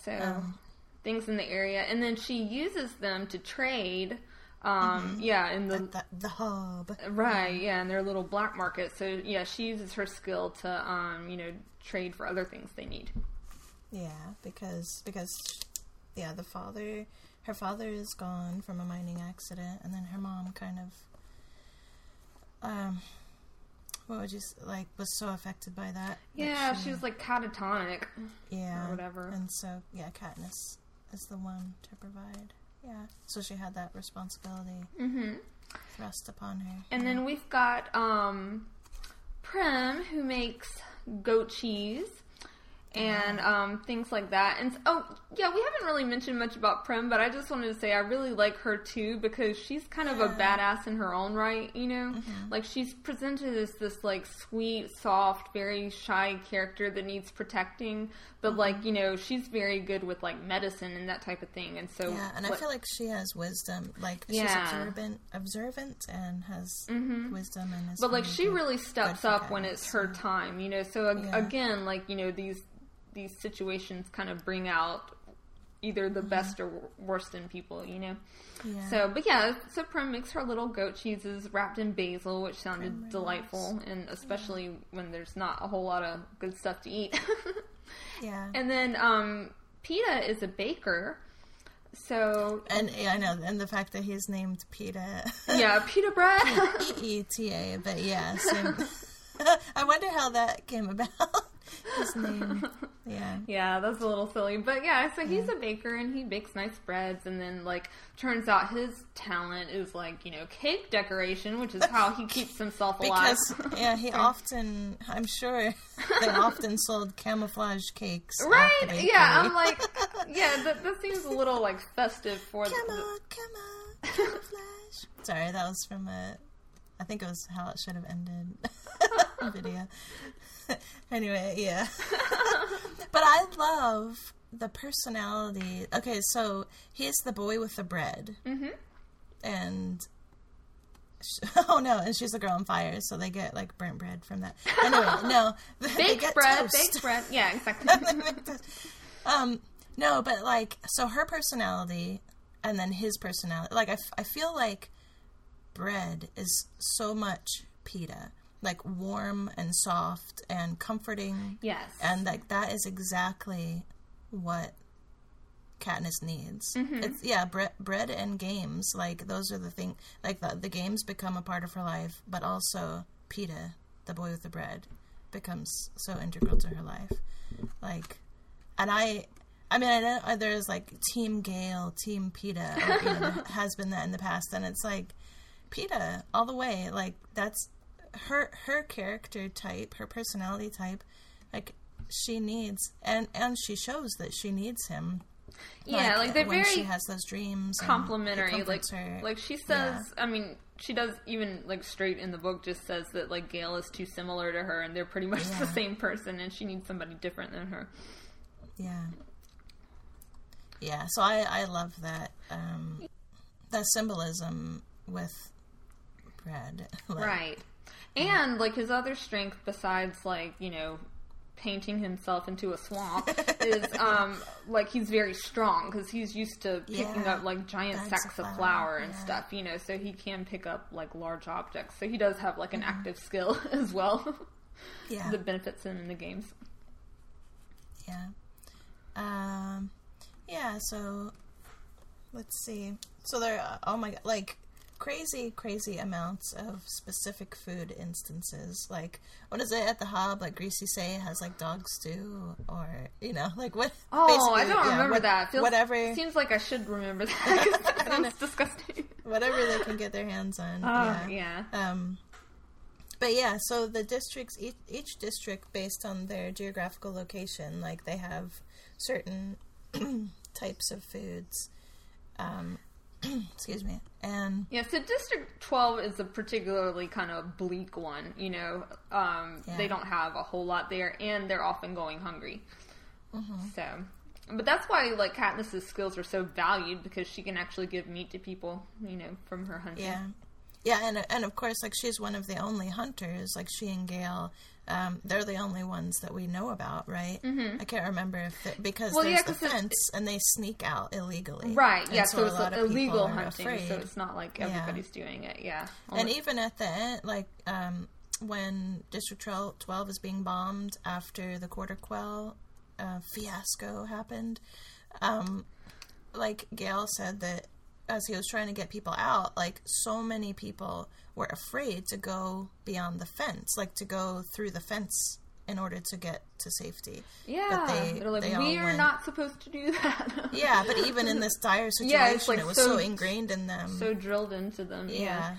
So Um, things in the area, and then she uses them to trade. Um, yeah, in the the, the hub Right, yeah, and their little black market. So yeah, she uses her skill to um, you know, trade for other things they need. Yeah, because because yeah, the father, her father is gone from a mining accident, and then her mom kind of, um, what would you s- like was so affected by that. that Yeah, she was like catatonic yeah, or whatever. and so yeah, Katniss is the one to provide. Yeah, so she had that responsibility hmm thrust upon her. And yeah. then we've got um, Prim who makes goat cheese and um, things like that. And oh, yeah, we haven't really mentioned much about Prim, but I just wanted to say I really like her too because she's kind of a badass in her own right, you know? Mm-hmm. Like she's presented as this like sweet, soft, very shy character that needs protecting, but Mm-hmm. like, you know, she's very good with like medicine and that type of thing. And so Yeah, and I feel like she has wisdom. Like she's Yeah. observant, observant, and has wisdom and is. But like she really steps up when it's her time, you know. So ag- Yeah. again, like you know these these situations kind of bring out either the best or worst in people, you know. Mm-hmm. Yeah. So, but yeah, so Prim makes her little goat cheeses wrapped in basil, which sounded delightful, and especially when there's not a whole lot of good stuff to eat. yeah. and then um, Peeta is a baker, so And yeah, I know, and the fact that he's named Peeta, yeah, pita bread. E E T A, but yeah, same. I wonder how that came about. His name, yeah, Yeah, that's a little silly. But yeah, so he's a baker and he bakes nice breads and then like turns out his talent is like, you know, cake decoration, which is how he keeps himself alive. because yeah, he often, I'm sure, they often sold camouflage cakes. right? Yeah, I'm like yeah, that, that seems a little like festive for Come the, on, come on, camouflage. Sorry, that was from a. I think it was how it should have ended video. anyway, yeah. but I love the personality. Okay, so he's the boy with the bread, Mhm. and sh- oh no, and she's the girl on fire, so they get like burnt bread from that. Anyway, no, they baked get bread, toast. baked bread. Yeah, exactly. um, no, but like, so her personality and then his personality. Like, I, f- I feel like bread is so much pita, like warm and soft and comforting, yes. and like that is exactly what Katniss needs. Mm-hmm. It's yeah, bre- bread and games. Like those are the thing. Like the the games become a part of her life, but also Peeta, the boy with the bread, becomes so integral to her life. Like, and I. I mean, I know there's like Team Gale, Team Peeta, or, you know, has been that in the past, and it's like Peeta all the way. Like that's her her character type, her personality type. Like she needs, and and she shows that she needs him. yeah, like, they're when very she has those dreams, complimentary. Like, her. like she says. I mean, she does even like straight in the book. Just says that like Gale is too similar to her, and they're pretty much the same person, and she needs somebody different than her. Yeah. Yeah, so I, I love that um, that symbolism with bread. Like, Right. And like his other strength besides like, you know, painting himself into a swamp is um like he's very strong cuz he's used to picking Yeah. up like giant Bags sacks of flour, and yeah. stuff, you know, so he can pick up like large objects. So he does have like an Mm-hmm. active skill as well Yeah. that benefits him in the games. Yeah. Um, yeah, so let's see. So there are, oh my god, like crazy, crazy amounts of specific food instances. Like, what is it at the hub? Like, Greasy Sae has like dog stew, or, you know, like what? Oh, I don't yeah, remember what- that. Feels, whatever, Seems like I should remember that sounds disgusting. whatever they can get their hands on. Oh, yeah. yeah. Um, but yeah, so the districts, each, each district, based on their geographical location, like they have certain types of foods. Um, excuse me, and Yeah, so District 12 is a particularly kind of bleak one, you know. Um, Yeah. They don't have a whole lot there, and they're often going hungry. Mm-hmm. So, but that's why, like, Katniss's skills are so valued, because she can actually give meat to people, you know, from her hunting. yeah, yeah, and and of course, like she's one of the only hunters. Like she and Gale, um, they're the only ones that we know about, right? Mm-hmm. I can't remember if because Well, there's yeah, the fence and they sneak out illegally, Right, And yeah, so, a it's lot of illegal hunting, so it's not like Yeah. everybody's doing it, yeah. And even at the end, like um, when District 12, 12 is being bombed after the Quarter Quell uh, fiasco happened, um, like Gale said that as he was trying to get people out, like so many people were afraid to go beyond the fence, like to go through the fence in order to get to safety. yeah, they- they're like, they we are went- not supposed to do that. Yeah, but even in this dire situation, Yeah, like, it was so- so, ingrained in them. so drilled into them, yeah. yeah.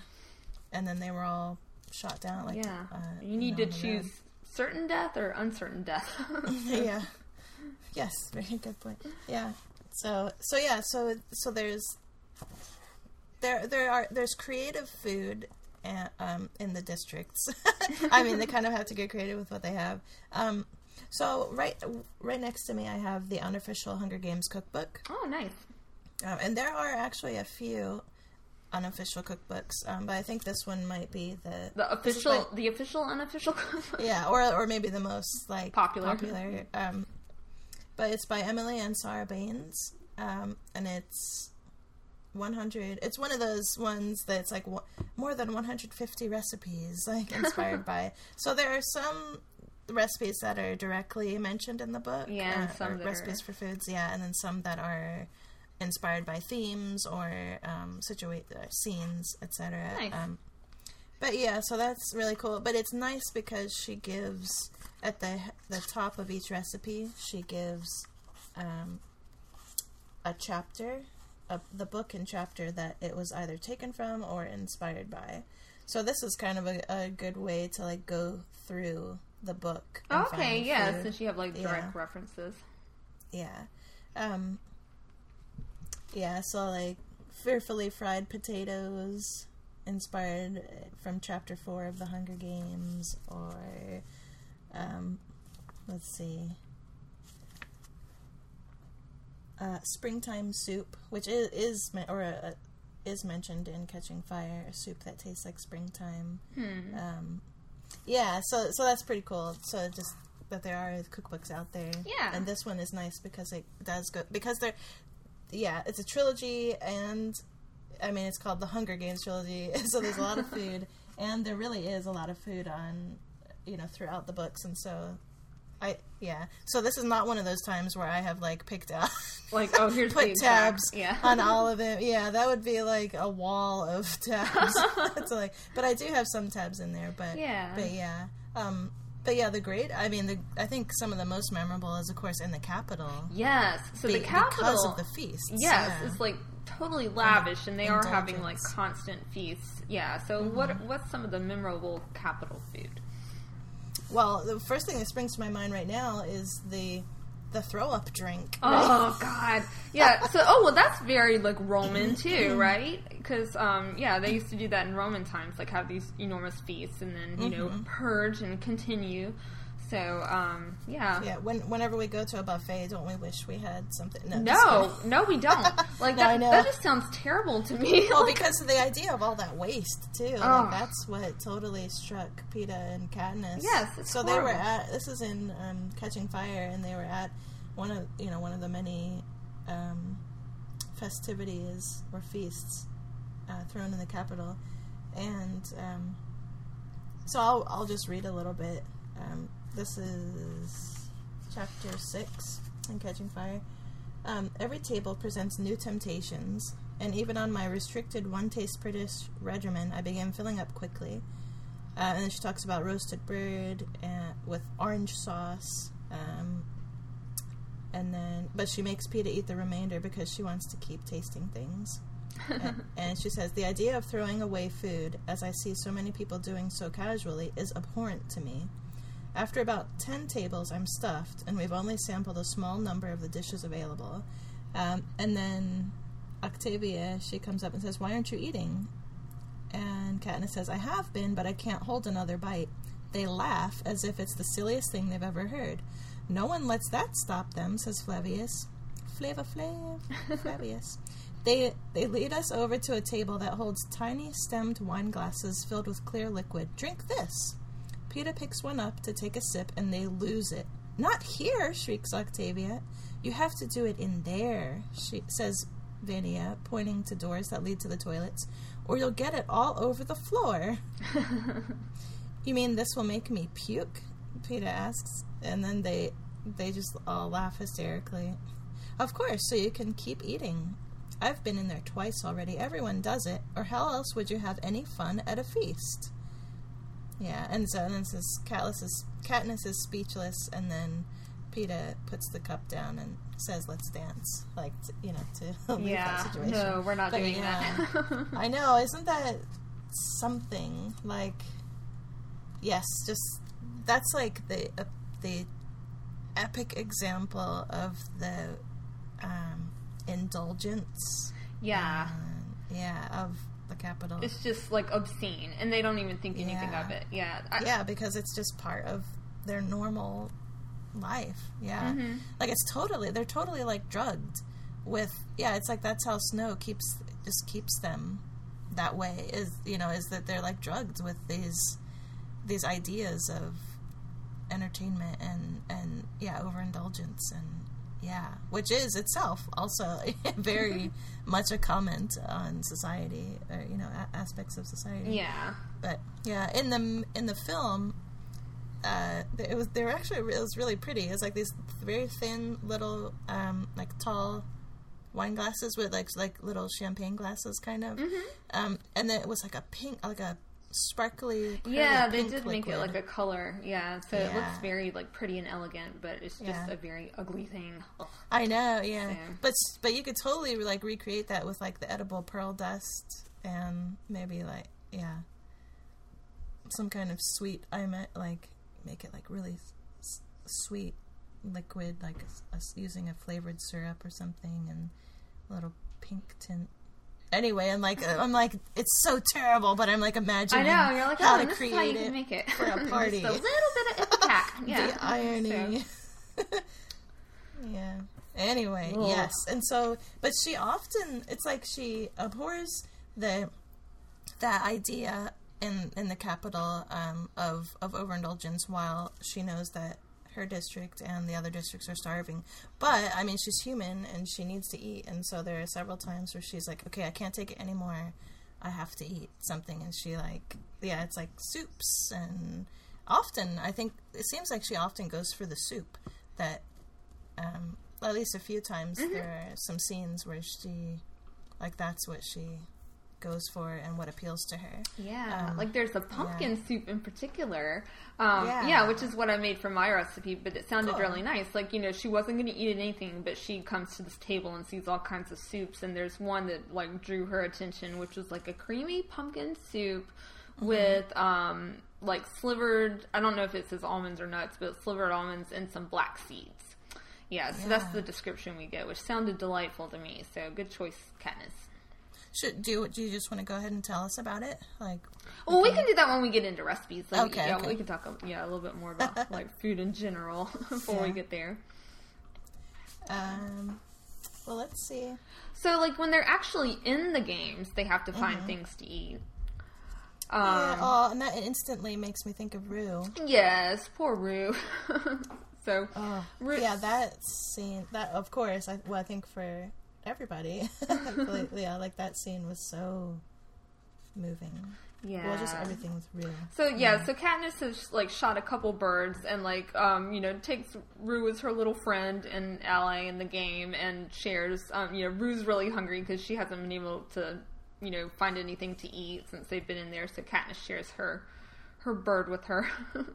And then they were all shot down. Like, Yeah. uh, you need to the road. choose certain death or uncertain death. yeah. Yes, very good point. Yeah. So so yeah, so so there's there there are there's creative food and, um, in the districts. I mean, they kind of have to get creative with what they have. Um, so right right next to me, I have the unofficial Hunger Games cookbook, Oh, nice. um, and there are actually a few unofficial cookbooks, um, but I think this one might be the The official, by- the official, unofficial. cookbook? yeah, or or maybe the most like Popular. Popular. Um, but it's by Emily Ansara Baines, um, and it's 100. It's one of those ones that's like more than 150 recipes, like inspired by. So there are some recipes that are directly mentioned in the book. Yeah, uh, some recipes are- for foods. Yeah, and then some that are inspired by themes or um, situate uh, scenes, etc. Nice. Um, but yeah, so that's really cool. But it's nice because she gives at the the top of each recipe, she gives um, a chapter, of the book and chapter that it was either taken from or inspired by. So this is kind of a, a good way to like go through the book. okay, yeah, food. since you have like direct Yeah. references. Yeah. Um Yeah, so like fearfully fried potatoes inspired from chapter 4 of the Hunger Games or um let's see. Uh, springtime soup, which is, is or uh, is mentioned in Catching Fire, a soup that tastes like springtime. Hmm. Um, yeah, so so that's pretty cool. So just that there are cookbooks out there. Yeah. and this one is nice because it does go because they're yeah, it's a trilogy, and I mean it's called the Hunger Games trilogy. So there's a lot of food, and there really is a lot of food on you know throughout the books, and so. I yeah. So this is not one of those times where I have like picked out Like, oh, here's put tabs yeah. on all of it. Yeah, that would be like a wall of tabs. like, but I do have some tabs in there. But Yeah. but yeah, um, but yeah, the great. I mean, the I think some of the most memorable is of course in the Capitol. Yes. So be- the Capitol because of the feasts. Yes, yeah. it's like totally lavish, and they are having like constant feasts. Yeah. So Mm-hmm. what what's some of the memorable Capitol food? Well, the first thing that springs to my mind right now is the the throw up drink. Oh God, yeah. So oh well, that's very like Roman too, right? Because um, yeah, they used to do that in Roman times, like have these enormous feasts and then you know purge and continue. So um, yeah. Yeah, when, whenever we go to a buffet, don't we wish we had something? No, No, no, we don't. Like No, I that, know. that just sounds terrible to me. Well, Like, because of the idea of all that waste too. Oh. Like that's what totally struck Peeta and Katniss. Yes, it's so they were at. This is in um, Catching Fire, and they were at one of you know one of the many um, festivities or feasts uh, thrown in the Capitol, and um, so I'll I'll just read a little bit. Um, this is chapter six in Catching Fire. Um, every table presents new temptations, and even on my restricted one taste per dish regimen, I began filling up quickly. Uh, and then she talks about roasted bird uh, with orange sauce. Um, and then, but she makes Peeta eat the remainder because she wants to keep tasting things. and, and she says, The idea of throwing away food, as I see so many people doing so casually, is abhorrent to me. After about 10 tables, I'm stuffed, and we've only sampled a small number of the dishes available. Um, and then Octavia, she comes up and says, Why aren't you eating? And Katniss says, I have been, but I can't hold another bite. They laugh as if it's the silliest thing they've ever heard. No one lets that stop them, says Flavius. Flava Flav, Flavius. They, they lead us over to a table that holds tiny stemmed wine glasses filled with clear liquid. Drink this. Peeta picks one up to take a sip, and they lose it. Not here, shrieks Octavia. You have to do it in there, she says Venia, pointing to doors that lead to the toilets, or you'll get it all over the floor. you mean this will make me puke? Peeta asks, and then they they just all laugh hysterically. Of course, so you can keep eating. I've been in there twice already. Everyone does it, or how else would you have any fun at a feast? Yeah, and so then it says Katniss is, Katniss is speechless, and then Peeta puts the cup down and says, "Let's dance," like t- you know, to leave yeah. that situation. No, we're not But doing yeah. that. I know, isn't that something? Like, yes, just that's like the uh, the epic example of the um, indulgence. Yeah. uh, yeah, of the Capitol. It's just like obscene, and they don't even think anything Yeah. of it. Yeah. I, yeah, because it's just part of their normal life. Yeah. Mm-hmm. Like it's totally they're totally like drugged with yeah, it's like that's how Snow keeps just keeps them that way is you know, is that they're like drugged with these these ideas of entertainment and and yeah, overindulgence and yeah, which is itself also very much a comment on society or you know a- aspects of society Yeah. but yeah, in the in the film, uh, it was they were actually it was really pretty. It was like these very thin little, um, like tall wine glasses with like like little champagne glasses, kind of. Mm-hmm. Um, and then it was like a pink, like a sparkly. Yeah, they did make it like a color. Yeah, so it looks very like pretty and elegant, but it's just Yeah. a very ugly thing. Ugh. I know, yeah. Yeah. But but you could totally like recreate that with like the edible pearl dust and maybe like yeah, some kind of sweet. I meant like make it like really s- sweet liquid, like a, a- using a flavored syrup or something, and a little pink tint. Anyway, I'm like I'm like it's so terrible, but I'm like I imagining know. You're like, how oh, to this create is how you it can make it for a Just party. a little bit of impact. Yeah, the irony. yeah. Anyway, Ugh. yes. And so, but she often, it's like she abhors the that idea in in the Capitol um, of of overindulgence, while she knows that her district and the other districts are starving. But I mean, she's human and she needs to eat, and so there are several times where she's like, "Okay, I can't take it anymore. I have to eat something." And she like, yeah, it's like soups and often I think it seems like she often goes for the soup. That um, at least a few times Mm-hmm. there are some scenes where she like that's what she goes for and what appeals to her. Yeah, Um, like there's a pumpkin soup in particular. Um, yeah. Yeah. which is what I made for my recipe, but it sounded Cool. really nice. Like, you know, she wasn't going to eat anything, but she comes to this table and sees all kinds of soups, and there's one that, like, drew her attention, which was, like, a creamy pumpkin soup Mm-hmm. with, um, like, slivered, I don't know if it says almonds or nuts, but slivered almonds and some black seeds. Yeah, so that's the description we get, which sounded delightful to me, so good choice, Katniss. Should do do you just want to go ahead and tell us about it? Like Well, we can do that when we get into recipes. Like, Okay, yeah, okay. we can talk, a- yeah, a little bit more about like food in general before we get there. um well let's see. So, like when they're actually in the games, they have to find things to eat. Um, yeah, oh, and that instantly makes me think of Rue. yes, poor Rue. so, Oh, Ru- yeah, that scene. That of course, I well, I think for everybody, like, yeah, like that scene was so moving. yeah, Well, just everything with Rue. So yeah, so Katniss has like shot a couple birds and like um you know takes Rue as her little friend and ally in the game and shares um you know Rue's really hungry because she hasn't been able to you know find anything to eat since they've been in there so Katniss shares her her bird with her.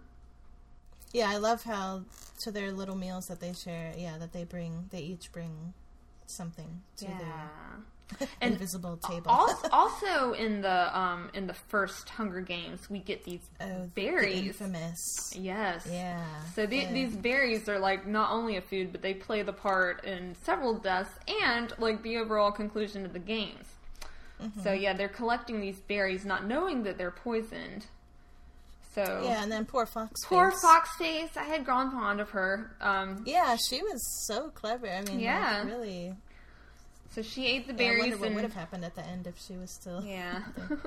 Yeah, I love how to their little meals that they share. Yeah, that they bring. They each bring something to their And invisible table. also, also in the um in the first Hunger Games we get these oh, the berries. infamous. Yes. Yeah. So the, yeah. these berries are like not only a food, but they play the part in several deaths and like the overall conclusion of the games. Mm-hmm. So yeah, they're collecting these berries, not knowing that they're poisoned. So Yeah, and then poor Fox. poor Face. Foxface, I had grown fond of her. Um, Yeah, she was so clever. I mean, Yeah. like, really. so she ate the Yeah, I berries wonder what and would have happened at the end if she was still. yeah.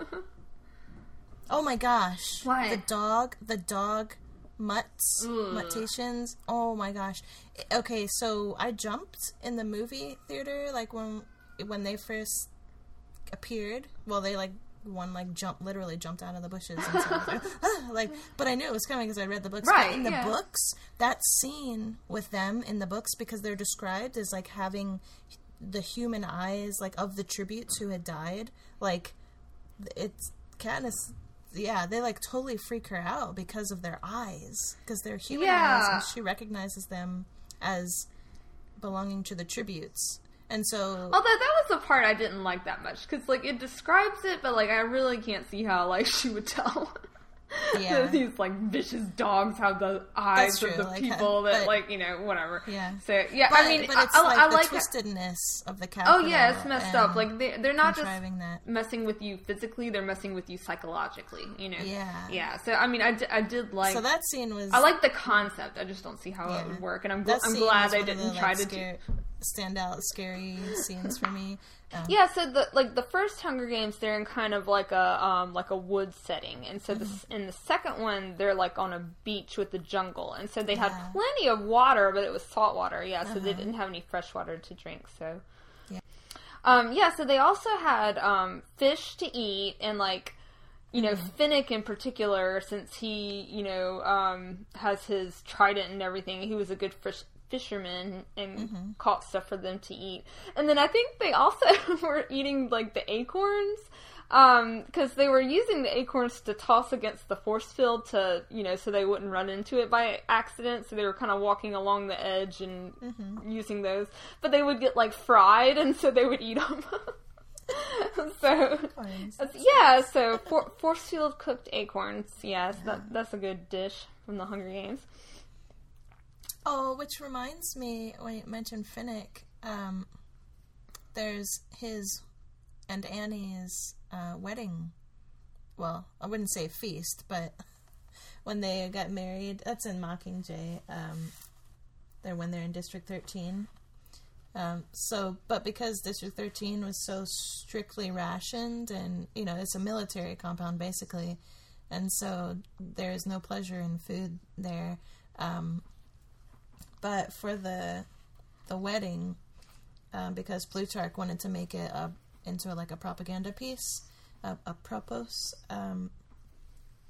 Oh my gosh! What? The dog, the dog mutts, Ugh. mutations. Oh my gosh. Okay, so I jumped in the movie theater like when when they first appeared. Well, they like one like jumped literally jumped out of the bushes and so like, "Ah," like but I knew it was coming because I read the books. But Right, in the yeah. books, that scene with them in the books because they're described as like having the human eyes like of the tributes who had died. Like it's Katniss. Yeah, they like totally freak her out because of their eyes, because they're human eyes, and she recognizes them as belonging to the tributes. And so, Although that was the part I didn't like that much because like it describes it, but like I really can't see how like she would tell. Yeah. these like vicious dogs have the eyes of the like, people that but- like you know whatever. Yeah. So yeah, But, I mean, but it's I, like I the like twistedness of the cat. Oh yeah, it's messed up. Like they they're not just that. messing with you physically; they're messing with you psychologically. You know. Yeah. Yeah. So I mean, I, di- I did like. so that scene was. I like the concept. I just don't see how Yeah. it would work, and I'm, gl- I'm glad they didn't the, try like, to. do- scare, stand out scary scenes for me. Um, Yeah, so the like the first Hunger Games, they're in kind of like a um like a wood setting, and so Mm-hmm. this in the second one, they're like on a beach with the jungle, and so they had Yeah. Uh-huh. plenty of water, but it was salt water. Yeah, so they didn't have any fresh water to drink. So Yeah. um yeah, so they also had um fish to eat and like. You know, Mm-hmm. Finnick in particular, since he, you know, um, has his trident and everything, he was a good fish, fisherman and Mm-hmm. caught stuff for them to eat. And then I think they also were eating like the acorns because they were using the acorns to toss against the force field to, you know, so they wouldn't run into it by accident. So they were kind of walking along the edge and Mm-hmm. using those, but they would get like fried, and so they would eat them. so yeah, so for, force field cooked acorns. Yes, that that's a good dish from the Hunger Games. Oh, which reminds me, when you mentioned Finnick, um, there's his and Annie's uh, wedding. Well, I wouldn't say feast, but when they got married, that's in Mockingjay. Um, they're when they're in District 13. Um, so, but because District 13 was so strictly rationed, and you know, it's a military compound basically, and so there is no pleasure in food there. Um, but for the the wedding, um, because Plutarch wanted to make it a, into like a propaganda piece, a, a propos, um,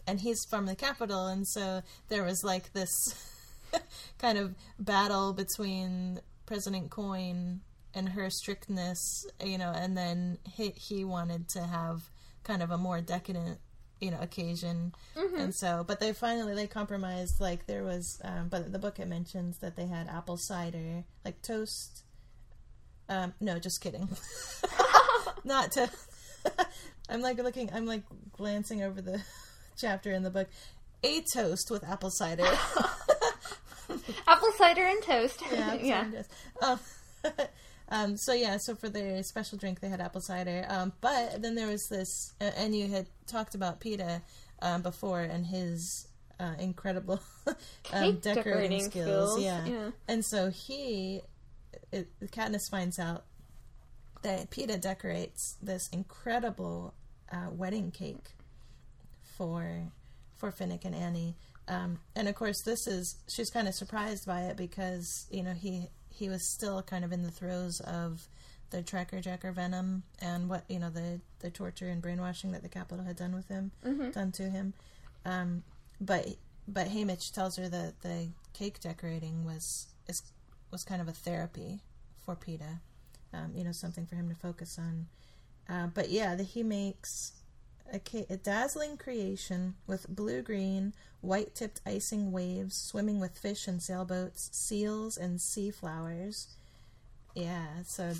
and he's from the Capitol, and so there was like this kind of battle between President Coin and her strictness, you know, and then he, he wanted to have kind of a more decadent, you know, occasion, and so, but they finally they compromised. Like there was, um, but the book it mentions that they had apple cider, like toast. Um, no, just kidding. Not to. I'm like looking. I'm like glancing over the chapter in the book. A toast with apple cider. Apple cider and toast. yeah, yeah. apple cider. Um, um, so yeah, so for their special drink, they had apple cider. Um, but then there was this, uh, and you had talked about Peeta um, before and his uh, incredible um, decorating, decorating skills. skills, Yeah. yeah. and so he, it, Katniss finds out that Peeta decorates this incredible uh, wedding cake for for Finnick and Annie. Um, and of course, this is she's kind of surprised by it because you know he he was still kind of in the throes of the tracker jacker venom and what you know the the torture and brainwashing that the Capitol had done with him, done to him. Um, but but Haymitch tells her that the cake decorating was is was kind of a therapy for Peeta, um, you know, something for him to focus on. Uh, but yeah, the, he makes a, ca- a dazzling creation with blue green, white tipped icing waves swimming with fish and sailboats, seals and sea flowers. Yeah, so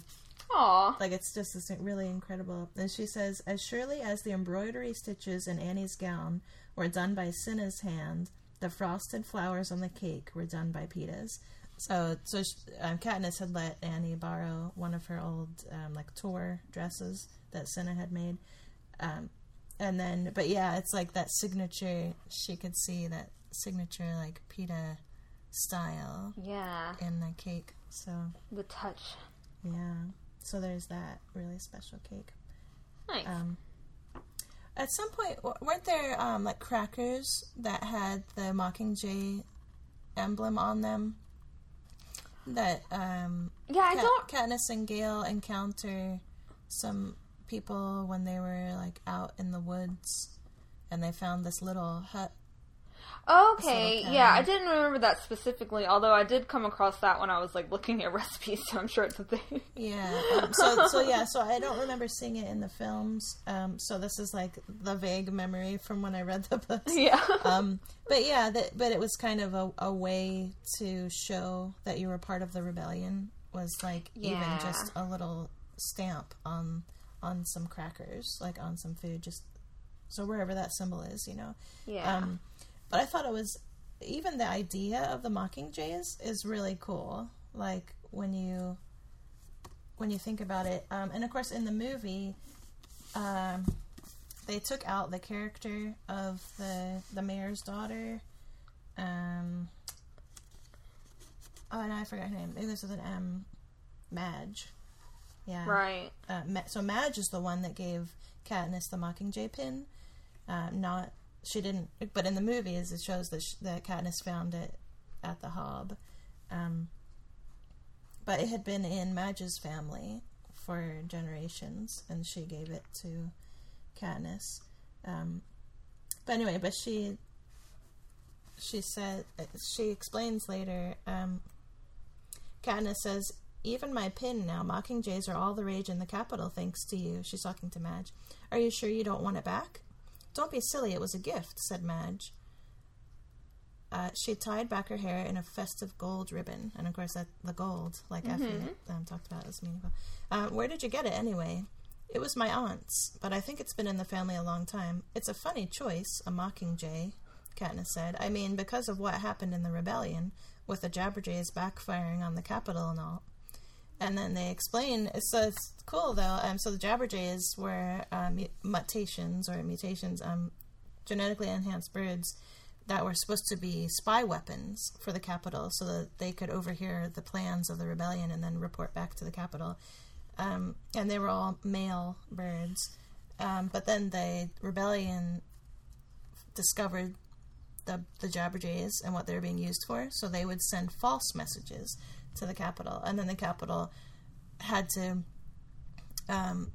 Aw. like it's just this really incredible. And she says, as surely as the embroidery stitches in Annie's gown were done by Cinna's hand, the frosted flowers on the cake were done by Peeta's. So, so sh um, Katniss had let Annie borrow one of her old um, like tour dresses that Cinna had made, um, and then, but yeah, it's like that signature. She could see that signature like Peeta style Yeah. in the cake. So The touch. yeah. So there's that really special cake. Nice. Um, at some point, weren't there um, like crackers that had the Mockingjay emblem on them? That um, yeah, I Kat- don't. Katniss and Gale encounter some people when they were like out in the woods, and they found this little hut. Okay, little yeah, I didn't remember that specifically. Although I did come across that when I was like looking at recipes, so I'm sure it's a thing. Yeah. Um, so so yeah. So I don't remember seeing it in the films. Um, so this is like the vague memory from when I read the books. yeah. um, but yeah, that, but it was kind of a, a way to show that you were part of the rebellion. Was like even just a little stamp on on some crackers, like on some food, just so wherever that symbol is, you know. Yeah. Um, but I thought it was even the idea of the mockingjays is really cool. Like when you when you think about it, um, and of course in the movie, um, they took out the character of the the mayor's daughter. Um, oh, and I forgot her name. Maybe this is an M. Madge. Yeah. right. Uh, so Madge is the one that gave Katniss the Mockingjay pin. Uh, not she didn't, but in the movies it shows that sh- that Katniss found it at the Hob. Um, but it had been in Madge's family for generations, and she gave it to Katniss. Um, but anyway, but she she said she explains later. Um, Katniss says, "Even my pin now, mockingjays are all the rage in the Capitol, thanks to you." She's talking to Madge. Are you sure you don't want it back? Don't be silly. It was a gift," said Madge. Uh, she tied back her hair in a festive gold ribbon, and of course, that the gold, like Effie um, talked about, is meaningful. Uh, where did you get it anyway? It was my aunt's, but I think it's been in the family a long time. It's a funny choice, a mockingjay, Katniss said. I mean, because of what happened in the rebellion, with the Jabberjays backfiring on the Capitol and all. And then they explain, so it's cool though. Um, so the Jabberjays were uh, mu- mutations or mutations, um, genetically enhanced birds that were supposed to be spy weapons for the Capitol so that they could overhear the plans of the rebellion and then report back to the Capitol. Um, and they were all male birds. Um, but then the rebellion discovered the, the Jabberjays and what they were being used for, so they would send false messages to the Capitol. And then the Capitol had to. Um,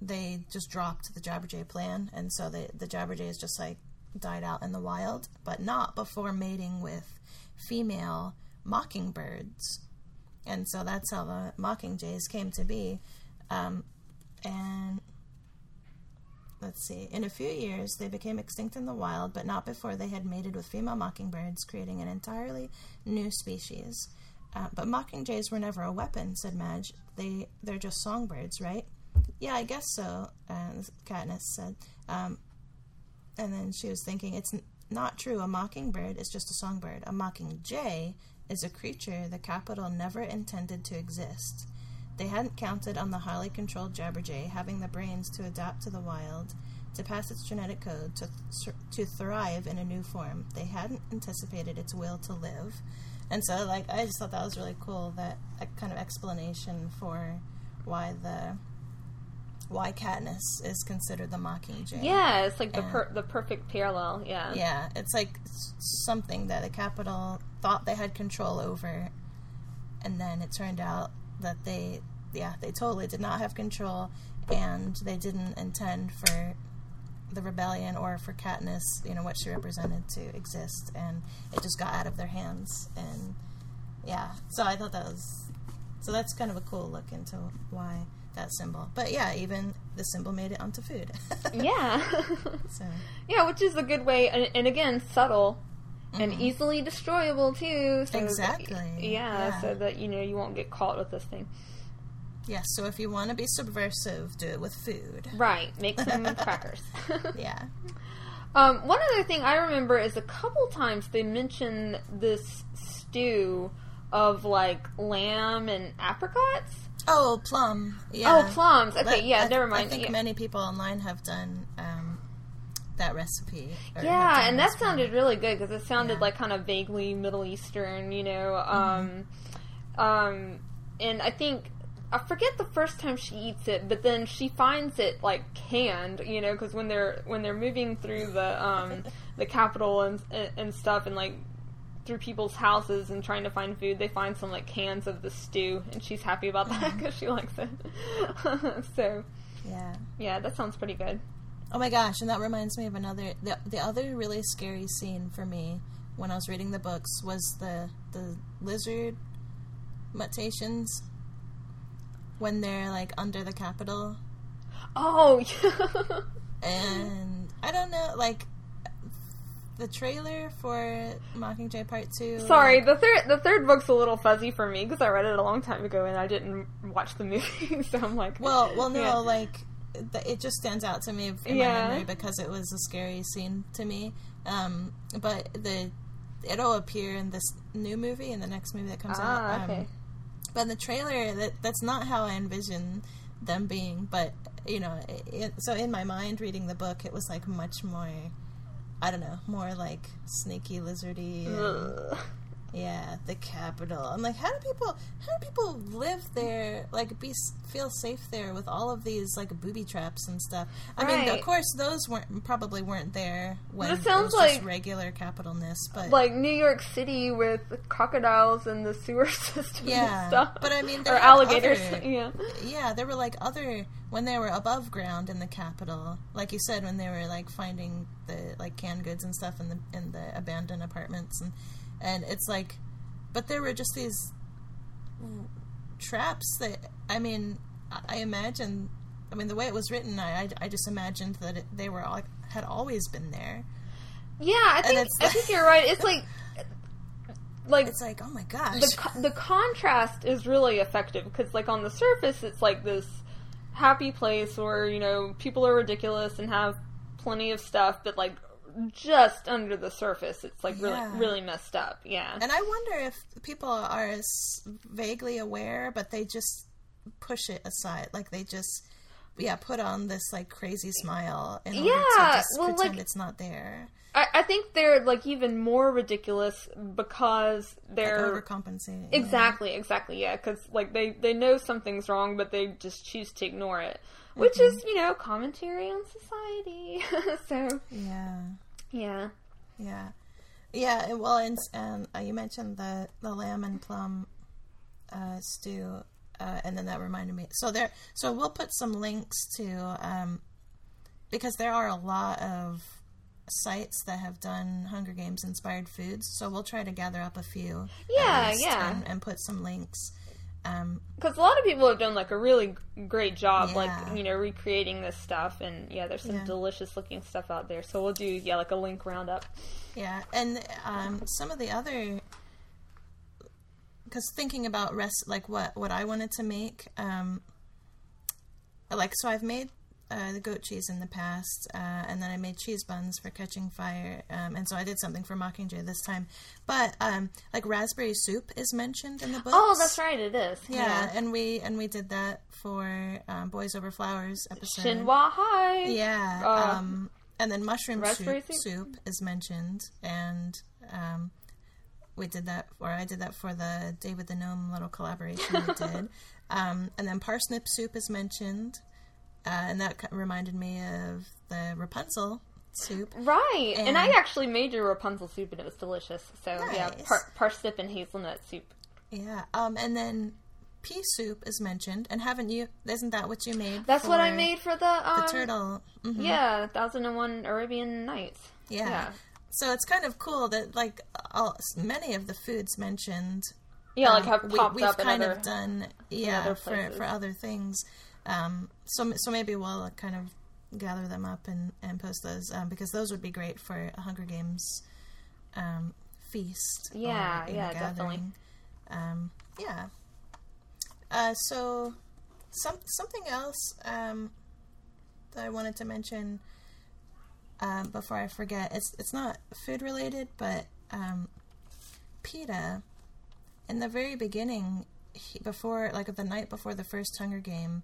they just dropped the Jabberjay plan, and so the the Jabberjays just like died out in the wild, but not before mating with female mockingbirds. And so that's how the mockingjays came to be. Um, and let's see, in a few years they became extinct in the wild, but not before they had mated with female mockingbirds, creating an entirely new species. Uh, but mockingjays were never a weapon, said Madge. They they're just songbirds, right? Yeah, I guess so. Uh, Katniss said. Um, and then she was thinking, it's n- not true. A mockingbird is just a songbird. A mockingjay is a creature the Capitol never intended to exist. They hadn't counted on the highly controlled Jabberjay having the brains to adapt to the wild, to pass its genetic code, to, th- to thrive in a new form. They hadn't anticipated its will to live. And so, like, I just thought that was really cool that a kind of explanation for why the why Katniss is considered the Mockingjay. Yeah, it's like the per- the perfect parallel. Yeah. Yeah, it's like something that the Capitol thought they had control over, and then it turned out that they, yeah, they totally did not have control, and they didn't intend for the rebellion or for Katniss, you know, what she represented to exist, and it just got out of their hands, and yeah, so I thought that was, so that's kind of a cool look into why that symbol, but yeah, even the symbol made it onto food. Yeah. so yeah, which is a good way, and, and again, subtle and Mhm. easily destroyable too. So that- Exactly. yeah, Yeah. so that you know you won't get caught with this thing. Yes, so if you want to be subversive, do it with food. Right. Make some crackers. Yeah. Um, one other thing I remember is a couple times they mention this stew of like lamb and apricots. Oh, plum. Yeah. Oh, plums. Okay, But yeah, I, never mind. I think Yeah. many people online have done um, that recipe. Yeah, and that sounded really good because it sounded Yeah. Mm-hmm. like kind of vaguely Middle Eastern, you know. Um, um, and I think I forget the first time she eats it, but then she finds it like canned, you know, because when they're when they're moving through the um, the Capitol and and stuff, and like through people's houses and trying to find food, they find some like cans of the stew, and she's happy about that Mm-hmm. because she likes it. so Yeah. yeah, that sounds pretty good. Oh my gosh, and that reminds me of another. The, the other really scary scene for me when I was reading the books was the the lizard mutations when they're like under the Capitol Oh, and I don't know, like the trailer for Mockingjay Part Two. Sorry, like- the third the third book's a little fuzzy for me because I read it a long time ago and I didn't watch the movie, so I'm like, well, well, no, Yeah. like it just stands out to me in Yeah. my memory because it was a scary scene to me. Um, but the it'll appear in this new movie in the next movie that comes Ah, out. Um, okay. But in the trailer, that that's not how I envision them being. But you know, it, so in my mind, reading the book, it was like much more. I don't know, more like sneaky, lizardy. and-. Yeah, the Capitol. I'm like, how do people? How do people live there? Like, be feel safe there with all of these like booby traps and stuff. I mean, of course, those weren't probably weren't there when It it, sounds just like- regular capitalness. But like New York City with crocodiles and the sewer system Yeah, and stuff. but I mean, or there are alligators. other- Yeah. yeah, there were like other when they were above ground in the Capitol, like you said, when they were like finding the like canned goods and stuff in the in the abandoned apartments, and and it's like, but there were just these traps that I mean, I- imagine. I mean, the way it was written, I I, I just imagined that it, they were all, had always been there. Yeah, I think it's I think you're right. It's like like It's like, oh my gosh, the co- the contrast is really effective because like on the surface it's like this happy place where you know people are ridiculous and have plenty of stuff, but like just under the surface it's like really Yeah. really messed up. Yeah. And I wonder if people are vaguely aware, but they just push it aside. Like they just, yeah, put on this like crazy smile in order to Yeah, just well, pretend like- it's not there. I, I think they're like even more ridiculous because they're overcompensating. Exactly, exactly, yeah. Because like they they know something's wrong, but they just choose to ignore it, which is you know commentary on society. so Yeah, yeah, yeah, yeah. Well, and, and uh, you mentioned the the lamb and plum uh, stew, uh, and then that reminded me. So there, so we'll put some links to um, because there are a lot of sites that have done Hunger Games inspired foods. So we'll try to gather up a few. Yeah, yeah. and, and put some links. Um, because a lot of people have done like a really great job, Yeah. like you know recreating this stuff, and yeah, there's some Yeah. delicious looking stuff out there. So we'll do yeah like a link roundup. Yeah, and um, some of the other, because thinking about rest, like what what I wanted to make, um, like so I've made uh, the goat cheese in the past, uh, and then I made cheese buns for Catching Fire, um, and so I did something for Mockingjay this time. But um, like raspberry soup is mentioned in the book. Oh, that's right, it is. Yeah, and we and we did that for um, Boys Over Flowers episode. Shinhwa High. Yeah. Uh, um, and then mushroom soup, soup? soup is mentioned, and um, we did that, or I did that for the David the Gnome little collaboration we did. Um, and then parsnip soup is mentioned, uh, and that reminded me of the Rapunzel soup. Right, and, I actually made your Rapunzel soup and it was delicious. So yeah, par- parsnip and hazelnut soup. Yeah. Um, and then pea soup is mentioned, and haven't you? Isn't that what you made? That's what I made for the um, The turtle. Mhm. Yeah, Thousand and One Arabian Nights. Yeah. Yeah. So it's kind of cool that like all, many of the foods mentioned Yeah, like um, have we, popped we've up kind other. of done yeah for for other things. Um, so so maybe we'll kind of gather them up and and post those um, because those would be great for a Hunger Games um, feast. or, Yeah, know, yeah, definitely. Um, yeah. Uh, so some something else um, that I wanted to mention um, before I forget. It's it's not food related, but um, Peeta in the very beginning, he, before like the night before the first Hunger Game,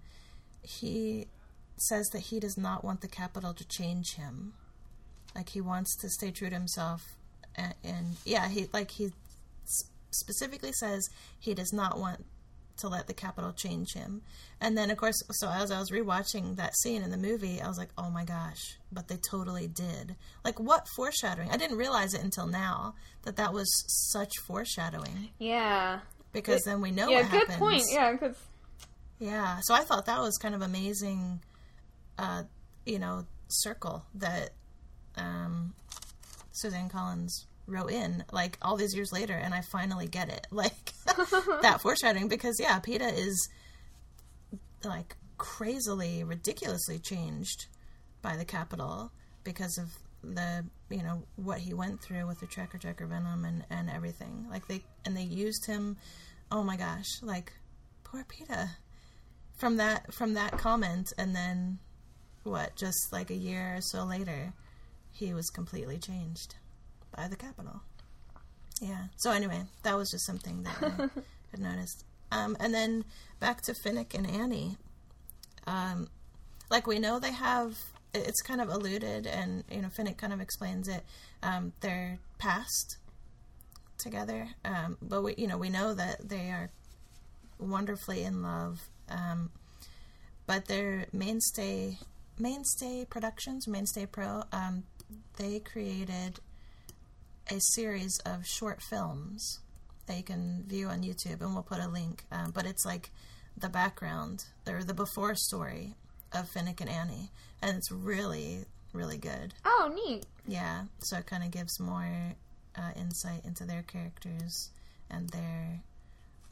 he says that he does not want the Capitol to change him. Like he wants to stay true to himself, and, and yeah, he like he specifically says he does not want to let the Capitol change him. And then, of course, so as I was rewatching that scene in the movie, I was like, oh my gosh, but they totally did. Like, what foreshadowing? I didn't realize it until now that that was such foreshadowing Yeah. because then we know yeah, what good happens. point. Yeah, because Yeah, so I thought that was kind of amazing, uh, you know, circle that um, Suzanne Collins wrote in, like all these years later, and I finally get it, like that foreshadowing, because yeah, Peeta is like crazily, ridiculously changed by the Capitol because of the you know what he went through with the tracker tracker venom and and everything. Like they and they used him oh my gosh like poor Peeta. From that from that comment and then what, just like a year or so later, he was completely changed by the Capitol. Yeah. So anyway, that was just something that I had noticed. Um, and then back to Finnick and Annie. Um, like we know they have. It's kind of alluded, and you know, Finnick kind of explains it. Um, their past together, um, but we, you know, we know that they are wonderfully in love. Um, but their mainstay, mainstay productions, mainstay pro, um, they created a series of short films that you can view on YouTube, and we'll put a link. Um, but it's like the background or the before story of Finnick and Annie, and it's really, really good. Oh, neat. Yeah, so it kind of gives more uh, insight into their characters and their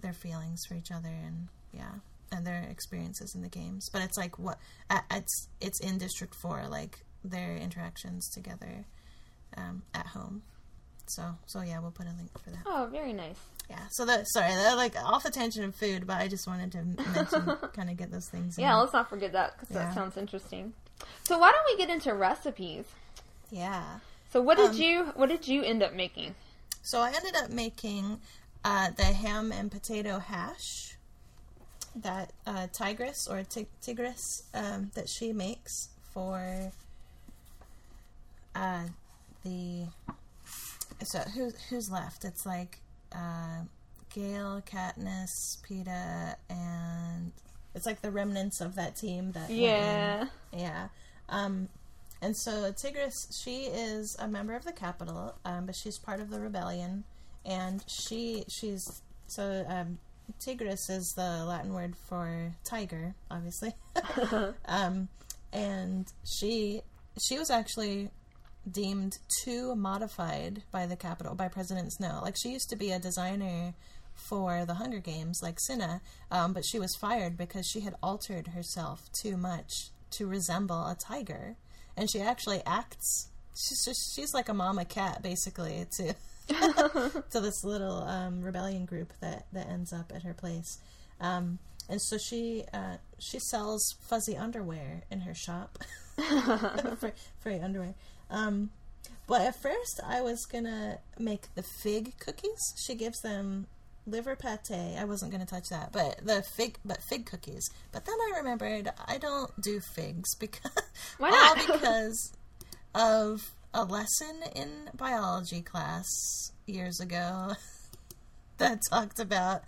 their feelings for each other, and yeah, and their experiences in the games. But it's like what it's it's in District Four, like their interactions together um, at home. So so yeah, we'll put a link for that. Oh, very nice. Yeah. So that sorry, that like off the tangent of food, but I just wanted to mention, kind of get those things. Yeah, in. let's not forget that because Yeah. that sounds interesting. So why don't we get into recipes? yeah. So what did Um, you what did you end up making? So I ended up making uh, the ham and potato hash that uh, Tigris or Tig- Tigris um, that she makes for uh, the. So who's who's left? It's like uh, Gale, Katniss, Peeta, and it's like the remnants of that team that. Yeah. Yeah. Um, and so Tigris, she is a member of the Capitol, um, but she's part of the rebellion, and she she's so um, Tigris is the Latin word for tiger, obviously. um, and she she was actually deemed too modified by the Capitol by President Snow. Like she used to be a designer for the Hunger Games, like Cinna, um, but she was fired because she had altered herself too much to resemble a tiger, and she actually acts. She's just, she's like a mama cat, basically, to to this little um, rebellion group that that ends up at her place. Um, and so she uh, she sells fuzzy underwear in her shop for, for underwear. Um, but at first, I was gonna make the fig cookies. She gives them liver pate. I wasn't gonna touch that, but the fig, but fig cookies. But then I remembered I don't do figs because Why all because of a lesson in biology class years ago that talked about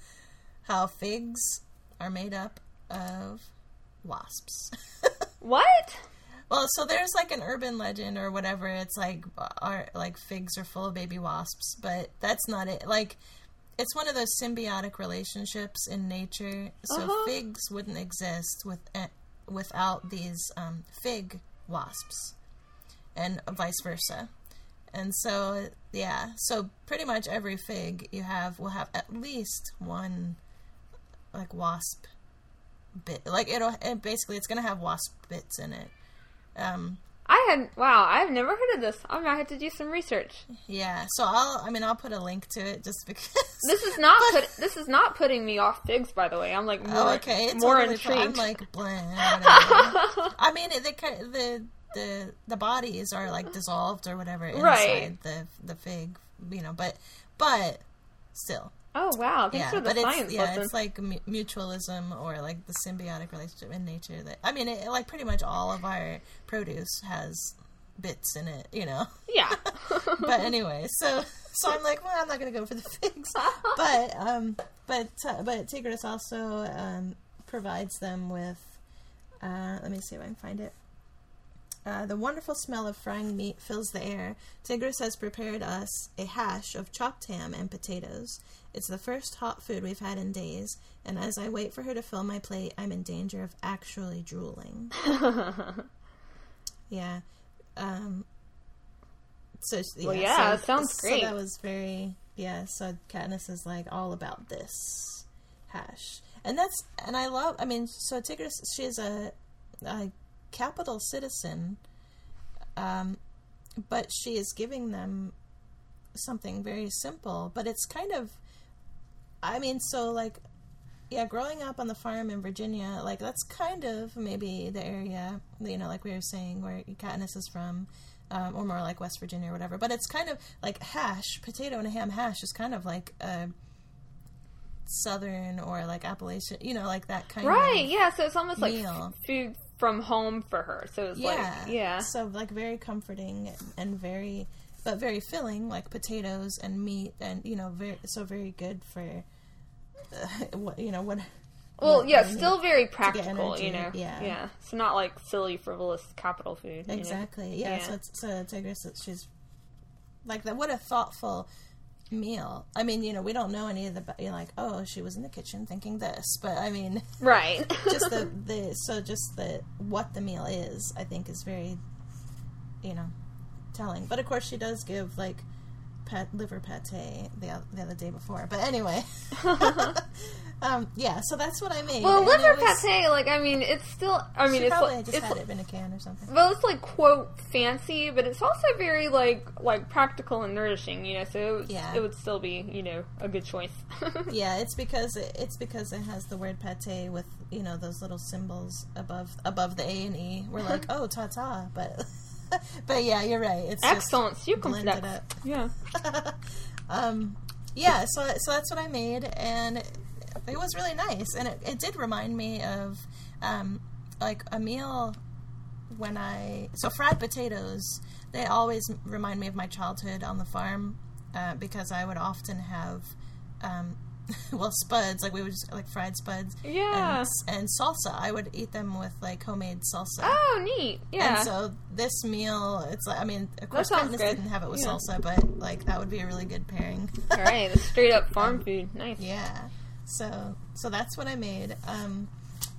how figs are made up of wasps. What? Well, so there's like an urban legend or whatever. It's like are like figs are full of baby wasps, but that's not it. Like it's one of those symbiotic relationships in nature. So Uh-huh. figs wouldn't exist with eh, without these um, fig wasps, and vice versa. And so yeah, so pretty much every fig you have will have at least one like wasp bit. Like it'll it basically it's gonna have wasp bits in it. Um, I had wow, I've never heard of this. I'm gonna have to do some research. yeah, so I'll I mean I'll put a link to it just because. This is not put, this is not putting me off figs, by the way. I'm like more oh, okay, it's more totally fine. I'm intrigued. like bland. I mean, the the the the bodies are like dissolved or whatever inside Right. the the fig, you know. But but still, oh wow, thanks yeah. for the But science it's yeah, lesson. it's like mutualism or like the symbiotic relationship in nature. That I mean, it, like pretty much all of our produce has bits in it, you know. yeah. but anyway, so so I'm like, well, I'm not gonna go for the figs, but um, but uh, but Tigris also um, provides them with. Uh, let me see if I can find it. Uh, the wonderful smell of frying meat fills the air. Tigris has prepared us a hash of chopped ham and potatoes. It's the first hot food we've had in days, and as I wait for her to fill my plate, I'm in danger of actually drooling. yeah. Um, so yeah, Well, yeah, so, it sounds so great. that was very yeah. So Katniss is like all about this hash, and that's and I love. I mean, so Tigris, she's a, a Capitol citizen, um, but she is giving them something very simple. But it's kind of, I mean, so like yeah, growing up on the farm in Virginia, like that's kind of maybe the area, you know, like we were saying, where Katniss is from, um, or more like West Virginia or whatever. But it's kind of like hash, potato and a ham hash is kind of like a southern or like Appalachian, you know, like that kind Right, of yeah, so it's almost like meal. f- food from home for her. So it's yeah, like, yeah. So like very comforting and very, but very filling, like potatoes and meat, and you know, very so very good for, you know what. Well, what yeah, still very practical, you know. yeah. Yeah. It's not like silly, frivolous Capitol food. you know? Exactly. Yeah. Yeah. So it's so Tigris, that she's like that. What a thoughtful meal. I mean, you know, we don't know any of the. You're like, oh, she was in the kitchen thinking this, but I mean, Right. just the the so just the what the meal is. I think is very, you know, telling. But of course, she does give like. Pat, liver pate the, the other day before, but anyway, um, yeah. So that's what I made. well, and liver was- pate, like, I mean, it's still, I mean, it's probably like, just it's had it in a can or something. well, it's like quote fancy, but it's also very like like practical and nourishing, you know. So it would, Yeah. it would still be, you know, a good choice. Yeah, it's because it, it's because it has the word pate with you know those little symbols above above the A and E. We're like, oh, ta ta, but but yeah, you're right. It's just Excellent, blend it Yeah. Um, yeah, so so that's what I made, and it was really nice, and it, it did remind me of um, like a meal when I so fried potatoes. They always remind me of my childhood on the farm uh, because I would often have. Um, well, spuds like we would just like fried spuds, Yeah. and, and salsa. I would eat them with like homemade salsa. Oh, neat. Yeah. And so this meal, it's like I mean, of course, good. didn't have it with Yeah. salsa, but like that would be a really good pairing. All right, straight up farm food. Nice. yeah. So so that's what I made. Um,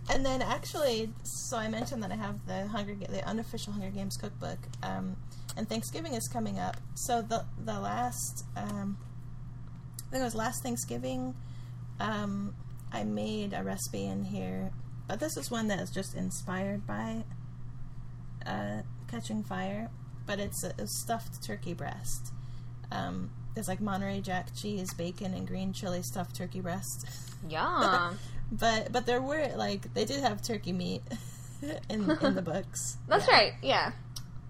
and then actually, so I mentioned that I have the Hunger the unofficial Hunger Games cookbook. Um, and Thanksgiving is coming up. So the the last um, I think it was last Thanksgiving. Um, I made a recipe in here, but this is one that is just inspired by uh, Catching Fire. But it's a, a stuffed turkey breast. Um, there's like Monterey Jack cheese, bacon, and green chili stuffed turkey breast. Yeah. But but there were like they did have turkey meat in in the books. That's Yeah. right. Yeah.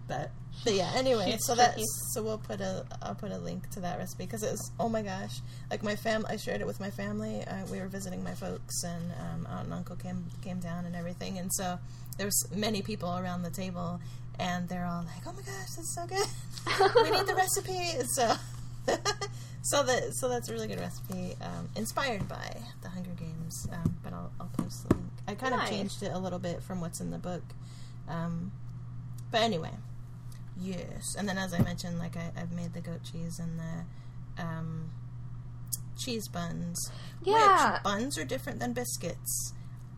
But, but yeah, anyway, She's so tricky. that's so we'll put a I'll put a link to that recipe because it was oh my gosh, like my fam I shared it with my family. Uh, we were visiting my folks and um, aunt and uncle came came down and everything, and so there was many people around the table, and they're all like, oh my gosh, that's so good. we need the recipe. So. So that so that's a really good recipe, um, inspired by the Hunger Games. Um, but I'll, I'll post the link. I kind Nice. of changed it a little bit from what's in the book, um, but anyway, yes. And then as I mentioned, like I, I've made the goat cheese and the um, cheese buns. Yeah. Which buns are different than biscuits.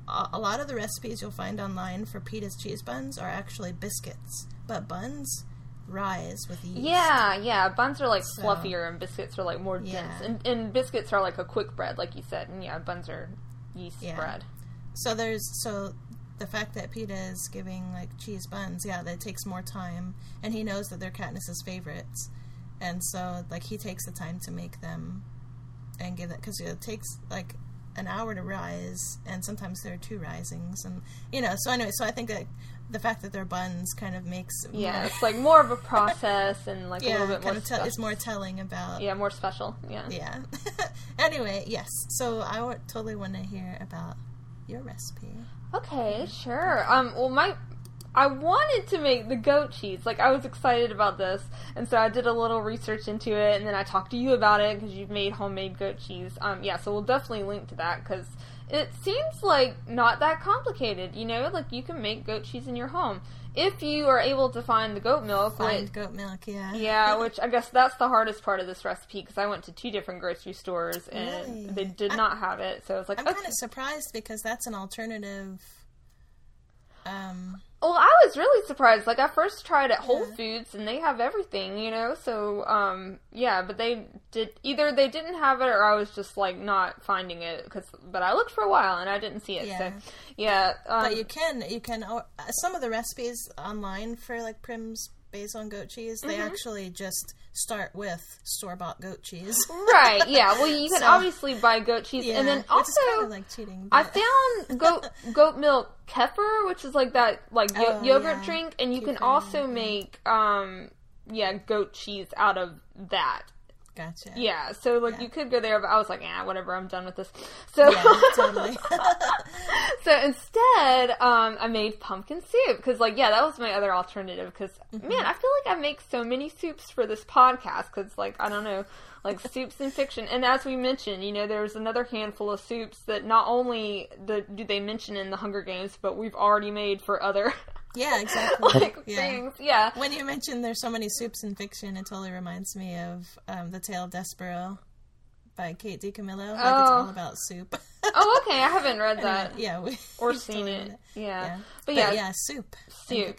A, a lot of the recipes you'll find online for Peeta's cheese buns are actually biscuits, but buns rise with yeast. Yeah, yeah. Buns are like So- fluffier and biscuits are like more dense. And, and biscuits are like a quick bread, like you said. And yeah, buns are yeast Yeah. bread. So there's so the fact that Peeta is giving like cheese buns, yeah, that takes more time, and he knows that they're Katniss's favorites, and so like he takes the time to make them and give that because it takes like an hour to rise, and sometimes there are two risings, and you know. So anyway, so I think that the fact that they're buns kind of makes Yeah, more, it's like more of a process and like a little bit more. of spe- is more telling about yeah, more special. Yeah. yeah. anyway, yes. So I totally want to hear about your recipe. Okay, sure. Um, well, my I wanted to make the goat cheese. Like I was excited about this, and so I did a little research into it, and then I talked to you about it because you've made homemade goat cheese. Um, yeah, so we'll definitely link to that because it seems like not that complicated. You know, like you can make goat cheese in your home if you are able to find the goat milk. Find which- goat milk, yeah. yeah, which I guess that's the hardest part of this recipe because I went to two different grocery stores and Really? they did I- not have it. So I was like, I'm okay. kind of surprised because that's an alternative. Um, Well, I was really surprised. Like I first tried at Whole. Foods and they have everything, you know. So, um, yeah, but they did either they didn't have it or I was just like not finding it because. But I looked for a while and I didn't see it. Yeah. So, yeah. Um, but you can you can uh, some of the recipes online for like Prim's basil and goat cheese. They Mm-hmm. actually just start with store bought goat cheese. right? Yeah. Well, you can So- obviously buy goat cheese, Yeah, and then also like cheating. I found goat goat milk kefir, which is like that like yo- Oh, yogurt yeah. drink, and you can also yeah. make um yeah goat cheese out of that. Gotcha. Yeah, so like Yeah. you could go there, but I was like, yeah, whatever, I'm done with this. So Yeah, totally. so instead, um, I made pumpkin soup because, like, yeah, that was my other alternative. Because Mm-hmm. man, I feel like I make so many soups for this podcast. Because, like, I don't know, like soups and fiction. And as we mentioned, you know, there's another handful of soups that not only the, do they mention in the Hunger Games, but we've already made for other yeah, exactly. like yeah. things. Yeah. When you mentioned there's so many soups in fiction, it totally reminds me of um, The Tale of Despereaux by Kate DiCamillo. Like it's Oh. all about soup. Oh, okay. I haven't read that yeah, we, or seen it. Yeah. Yeah. But But yeah, yeah, soup. Soup.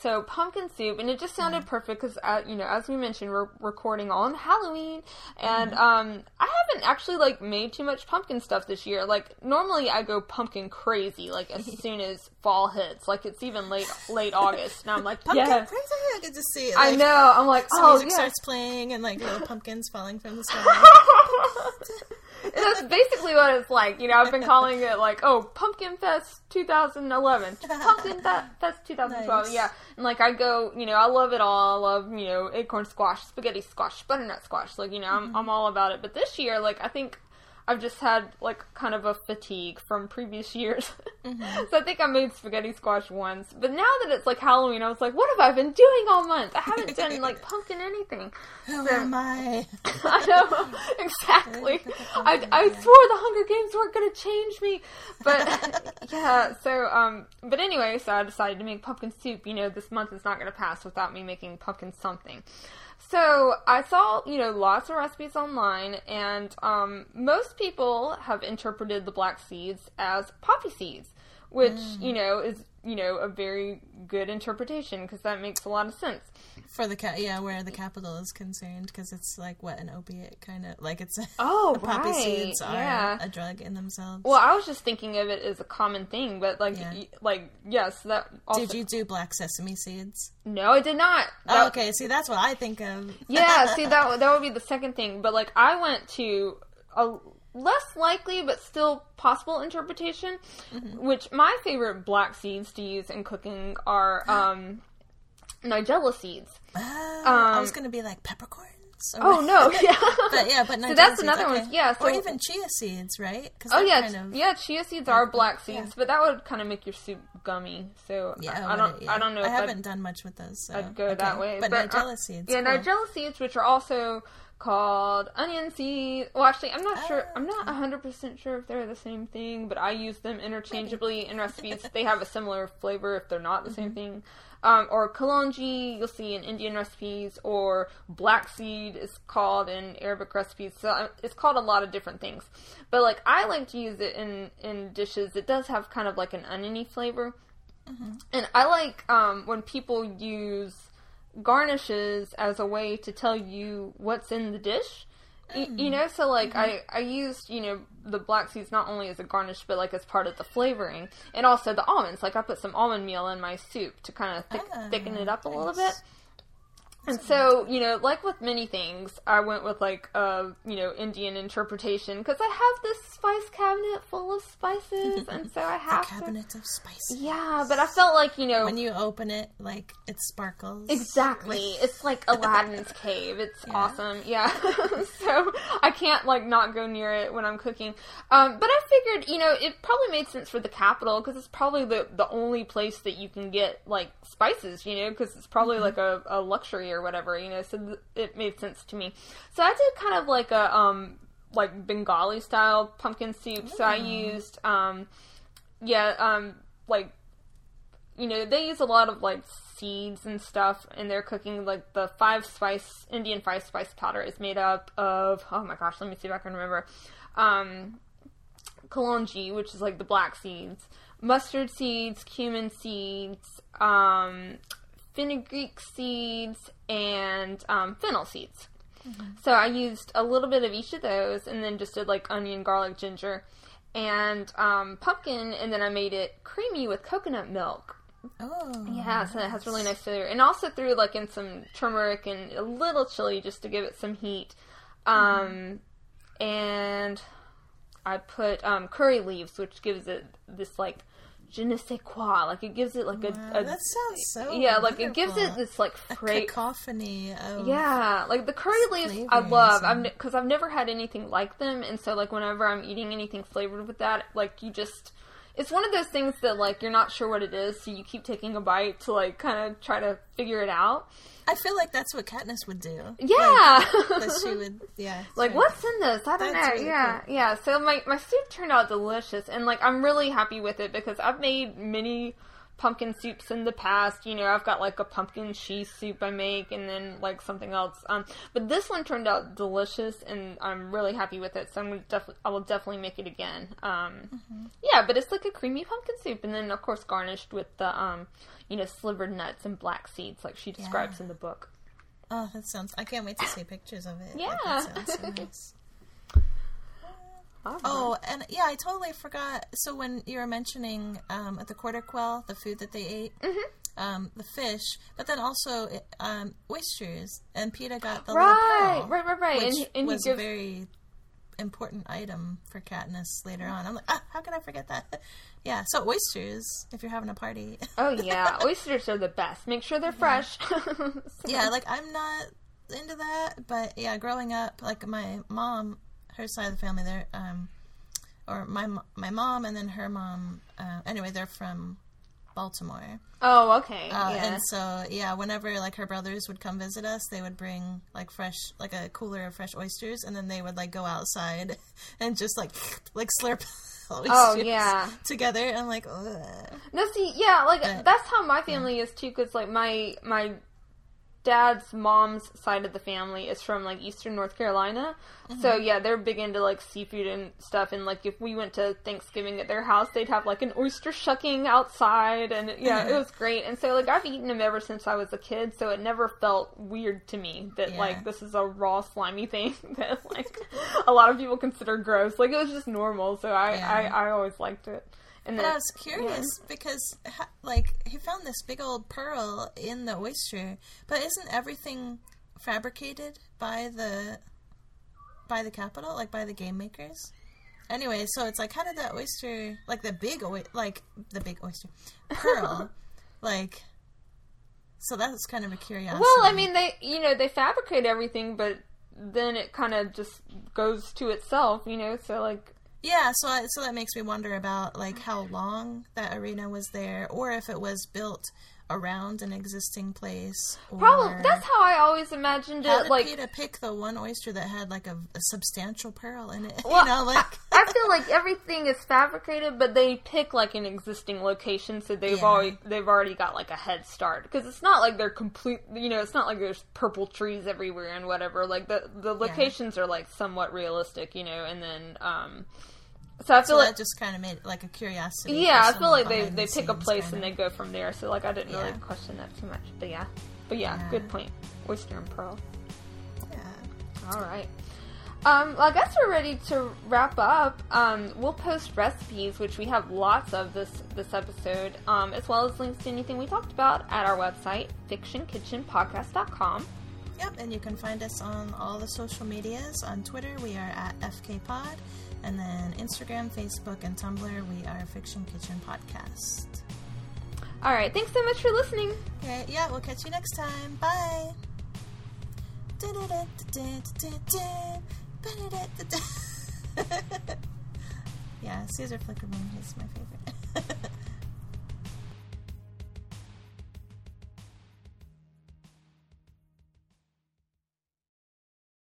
So pumpkin soup, and it just sounded perfect because, uh, you know, as we mentioned, we're recording on Halloween, and um, I haven't actually like made too much pumpkin stuff this year. Like normally, I go pumpkin crazy like as soon as fall hits. Like it's even late late August, and I'm like, Pumpkin yeah, crazy. I could just see it. I know. I'm like, oh music yeah. starts playing and like little pumpkins falling from the sky. That's basically what it's like. You know, I've been calling it like, oh, Pumpkin Fest 2011, Pumpkin Fe- Fest 2012. Nice. Yeah, and like I go, you know, I love it all. I love, you know, acorn squash, spaghetti squash, butternut squash. Like, you know, I'm mm-hmm. I'm all about it. But this year, like, I think. I've just had like kind of a fatigue from previous years, so I think I made spaghetti squash once. But now that it's like Halloween, I was like, "What have I been doing all month? I haven't done like pumpkin anything." Who So- am I? I know exactly. I, I swore the Hunger Games weren't going to change me, but yeah. So um, but anyway, so I decided to make pumpkin soup. You know, this month is not going to pass without me making pumpkin something. So I saw, you know, lots of recipes online, and um, most people have interpreted the black seeds as poppy seeds, which you know is you know a very good interpretation because that makes a lot of sense. For the ca- yeah, where the Capitol is concerned, because it's like what an opiate kind of like it's. Oh, the poppy right, seeds are yeah. a drug in themselves. Well, I was just thinking of it as a common thing, but like, Yeah. y- like yes, that. Also, Did you do black sesame seeds? No, I did not. Oh, okay, see that's what I think of. Yeah, see that that would be the second thing, but like I went to a less likely but still possible interpretation, Mm-hmm. which my favorite black seeds to use in cooking are um, Nigella seeds. Oh, I Um, was gonna be like peppercorns. or- Oh no, yeah. but yeah, but So that's seeds, another okay. one. Yeah, or even chia seeds, right? Oh yeah, kind of- yeah. Chia seeds are black seeds, yeah. but that would kind of make your soup gummy. So Yeah, I, I don't, it- yeah. I don't know. I haven't done much with those. So. I'd go okay. that way. But, uh, Nigella seeds. Yeah, cool. Nigella seeds, which are also called onion seeds. Well, actually, I'm not sure. I'm not 100% sure if they're the same thing, but I use them interchangeably in recipes. they have a similar flavor if they're not the same Mm-hmm. thing. Um, or kalonji, you'll see in Indian recipes, or black seed is called in Arabic recipes. So uh, it's called a lot of different things. But like I like to use it in in dishes. It does have kind of like an oniony flavor. And I like um, when people use garnishes as a way to tell you what's in the dish. Y- You know, so like I I used you know the black seeds not only as a garnish but like as part of the flavoring and also the almonds. Like I put some almond meal in my soup to kind of thick, Ah, thicken it up a little nice. bit. And so, you know, like with many things, I went with like a, you know, Indian interpretation because I have this spice cabinet full of spices, and so I The have to. cabinet of spices. Yeah, but I felt like, you know, When you open it, like it sparkles. Exactly. It's like Aladdin's cave. It's awesome. Yeah. so I can't like not go near it when I'm cooking. Um, but I figured, you know, it probably made sense for the Capitol because it's probably the the only place that you can get like spices, you know, because it's probably like a, a luxury or whatever, you know. So th- it made sense to me. So I did kind of like a um like Bengali style pumpkin soup. So I used um yeah um like you know, they use a lot of like seeds and stuff in their cooking. Like the five spice Indian five spice powder is made up of oh my gosh, let me see if I can remember. Um, kalonji, which is like the black seeds, mustard seeds, cumin seeds, um, fenugreek seeds, and um, fennel seeds. So I used a little bit of each of those, and then just did like onion, garlic, ginger, and um, pumpkin, and then I made it creamy with coconut milk. Oh. Yeah, so it has really nice flavor, and also threw like in some turmeric and a little chili just to give it some heat. Um, and I put um, curry leaves, which gives it this like je ne sais quoi. Like it gives it like a, Wow, a that sounds so. yeah, like it gives it this like fra- cacophony of. yeah, like the curry leaves I love. I'm because I've never had anything like them, and so like whenever I'm eating anything flavored with that, like you just. It's one of those things that like you're not sure what it is, so you keep taking a bite to like kind of try to figure it out. I feel like that's what Katniss would do. Yeah. That she would. Yeah. like what's in this i don't That's know really yeah yeah so my, my soup turned out delicious and like i'm really happy with it because i've made many pumpkin soups in the past you know i've got like a pumpkin cheese soup i make and then like something else um but this one turned out delicious and i'm really happy with it so i'm gonna definitely i will definitely make it again um Mm-hmm. yeah but it's like a creamy pumpkin soup and then of course garnished with the um you know slivered nuts and black seeds like she describes Yeah. in the book Oh, that sounds. I can't wait to see pictures of it. Yeah. Like, that sounds so nice. Oh, and yeah, I totally forgot. So when you were mentioning um, at the quarter quell, the food that they ate, Mm-hmm. um, the fish, but then also um, oysters, and Peeta got the right pearl, right right right which and, and was gives a very important item for Katniss later on. I'm like, ah, how could I forget that? yeah, so oysters if you're having a party. Oh yeah, oysters are the best. Make sure they're fresh. yeah, like I'm not into that, but yeah, growing up, like my mom, her side of the family, they're um, or my my mom and then her mom. Uh, anyway, they're from Baltimore, oh okay, uh, yeah. and so yeah, whenever like her brothers would come visit us, they would bring like fresh, like a cooler of fresh oysters, and then they would like go outside and just like like slurp. Oh, yeah. together. I'm like, Ugh. No, see, yeah, like But- that's how my family is too. Because like my my dad's mom's side of the family is from like Eastern North Carolina, so mm-hmm. yeah, they're big into like seafood and stuff. And like if we went to Thanksgiving at their house, they'd have like an oyster shucking outside, and yeah, it mm-hmm. was great. And so like I've eaten them ever since I was a kid, so it never felt weird to me that Yeah. like this is a raw slimy thing that like a lot of people consider gross. Like it was just normal, so I Yeah. I, I always liked it. And But then I was curious because, like, he found this big old pearl in the oyster, but isn't everything fabricated by the by the Capitol, like by the game makers? Anyway, so it's like, how did that oyster, like the big, oy- like the big oyster pearl, like? So that's kind of a curiosity. Well, I mean, they you know they fabricate everything, but then it kind of just goes to itself, you know. So like, Yeah, so I, so that makes me wonder about like how long that arena was there, or if it was built around an existing place. Probably that's how I always imagined how it. did Like, Peeta pick the one oyster that had like a, a substantial pearl in it? Well, you know, like I feel like everything is fabricated, but they pick like an existing location, so they've Yeah. already they've already got like a head start because it's not like they're complete. You know, it's not like there's purple trees everywhere and whatever. Like the the locations are like somewhat realistic, you know, and then um. So I feel so like that just kind of made like a curiosity. Yeah, I feel like they, they the pick a place kinda. and they go from there. So like I didn't really question that too much. But yeah, but yeah, Yeah. good point. Oyster and pearl. Yeah. All right. Um, well, I guess we're ready to wrap up. Um, we'll post recipes, which we have lots of this this episode, um, as well as links to anything we talked about at our website, fictionkitchenpodcast.com. Yep, and you can find us on all the social medias. On Twitter, we are at FKPod, and then Instagram, Facebook, and Tumblr, we are Fiction Kitchen Podcast. All right. Thanks so much for listening. Okay, yeah, we'll catch you next time. Bye. yeah, Caesar Flickerman is my favorite.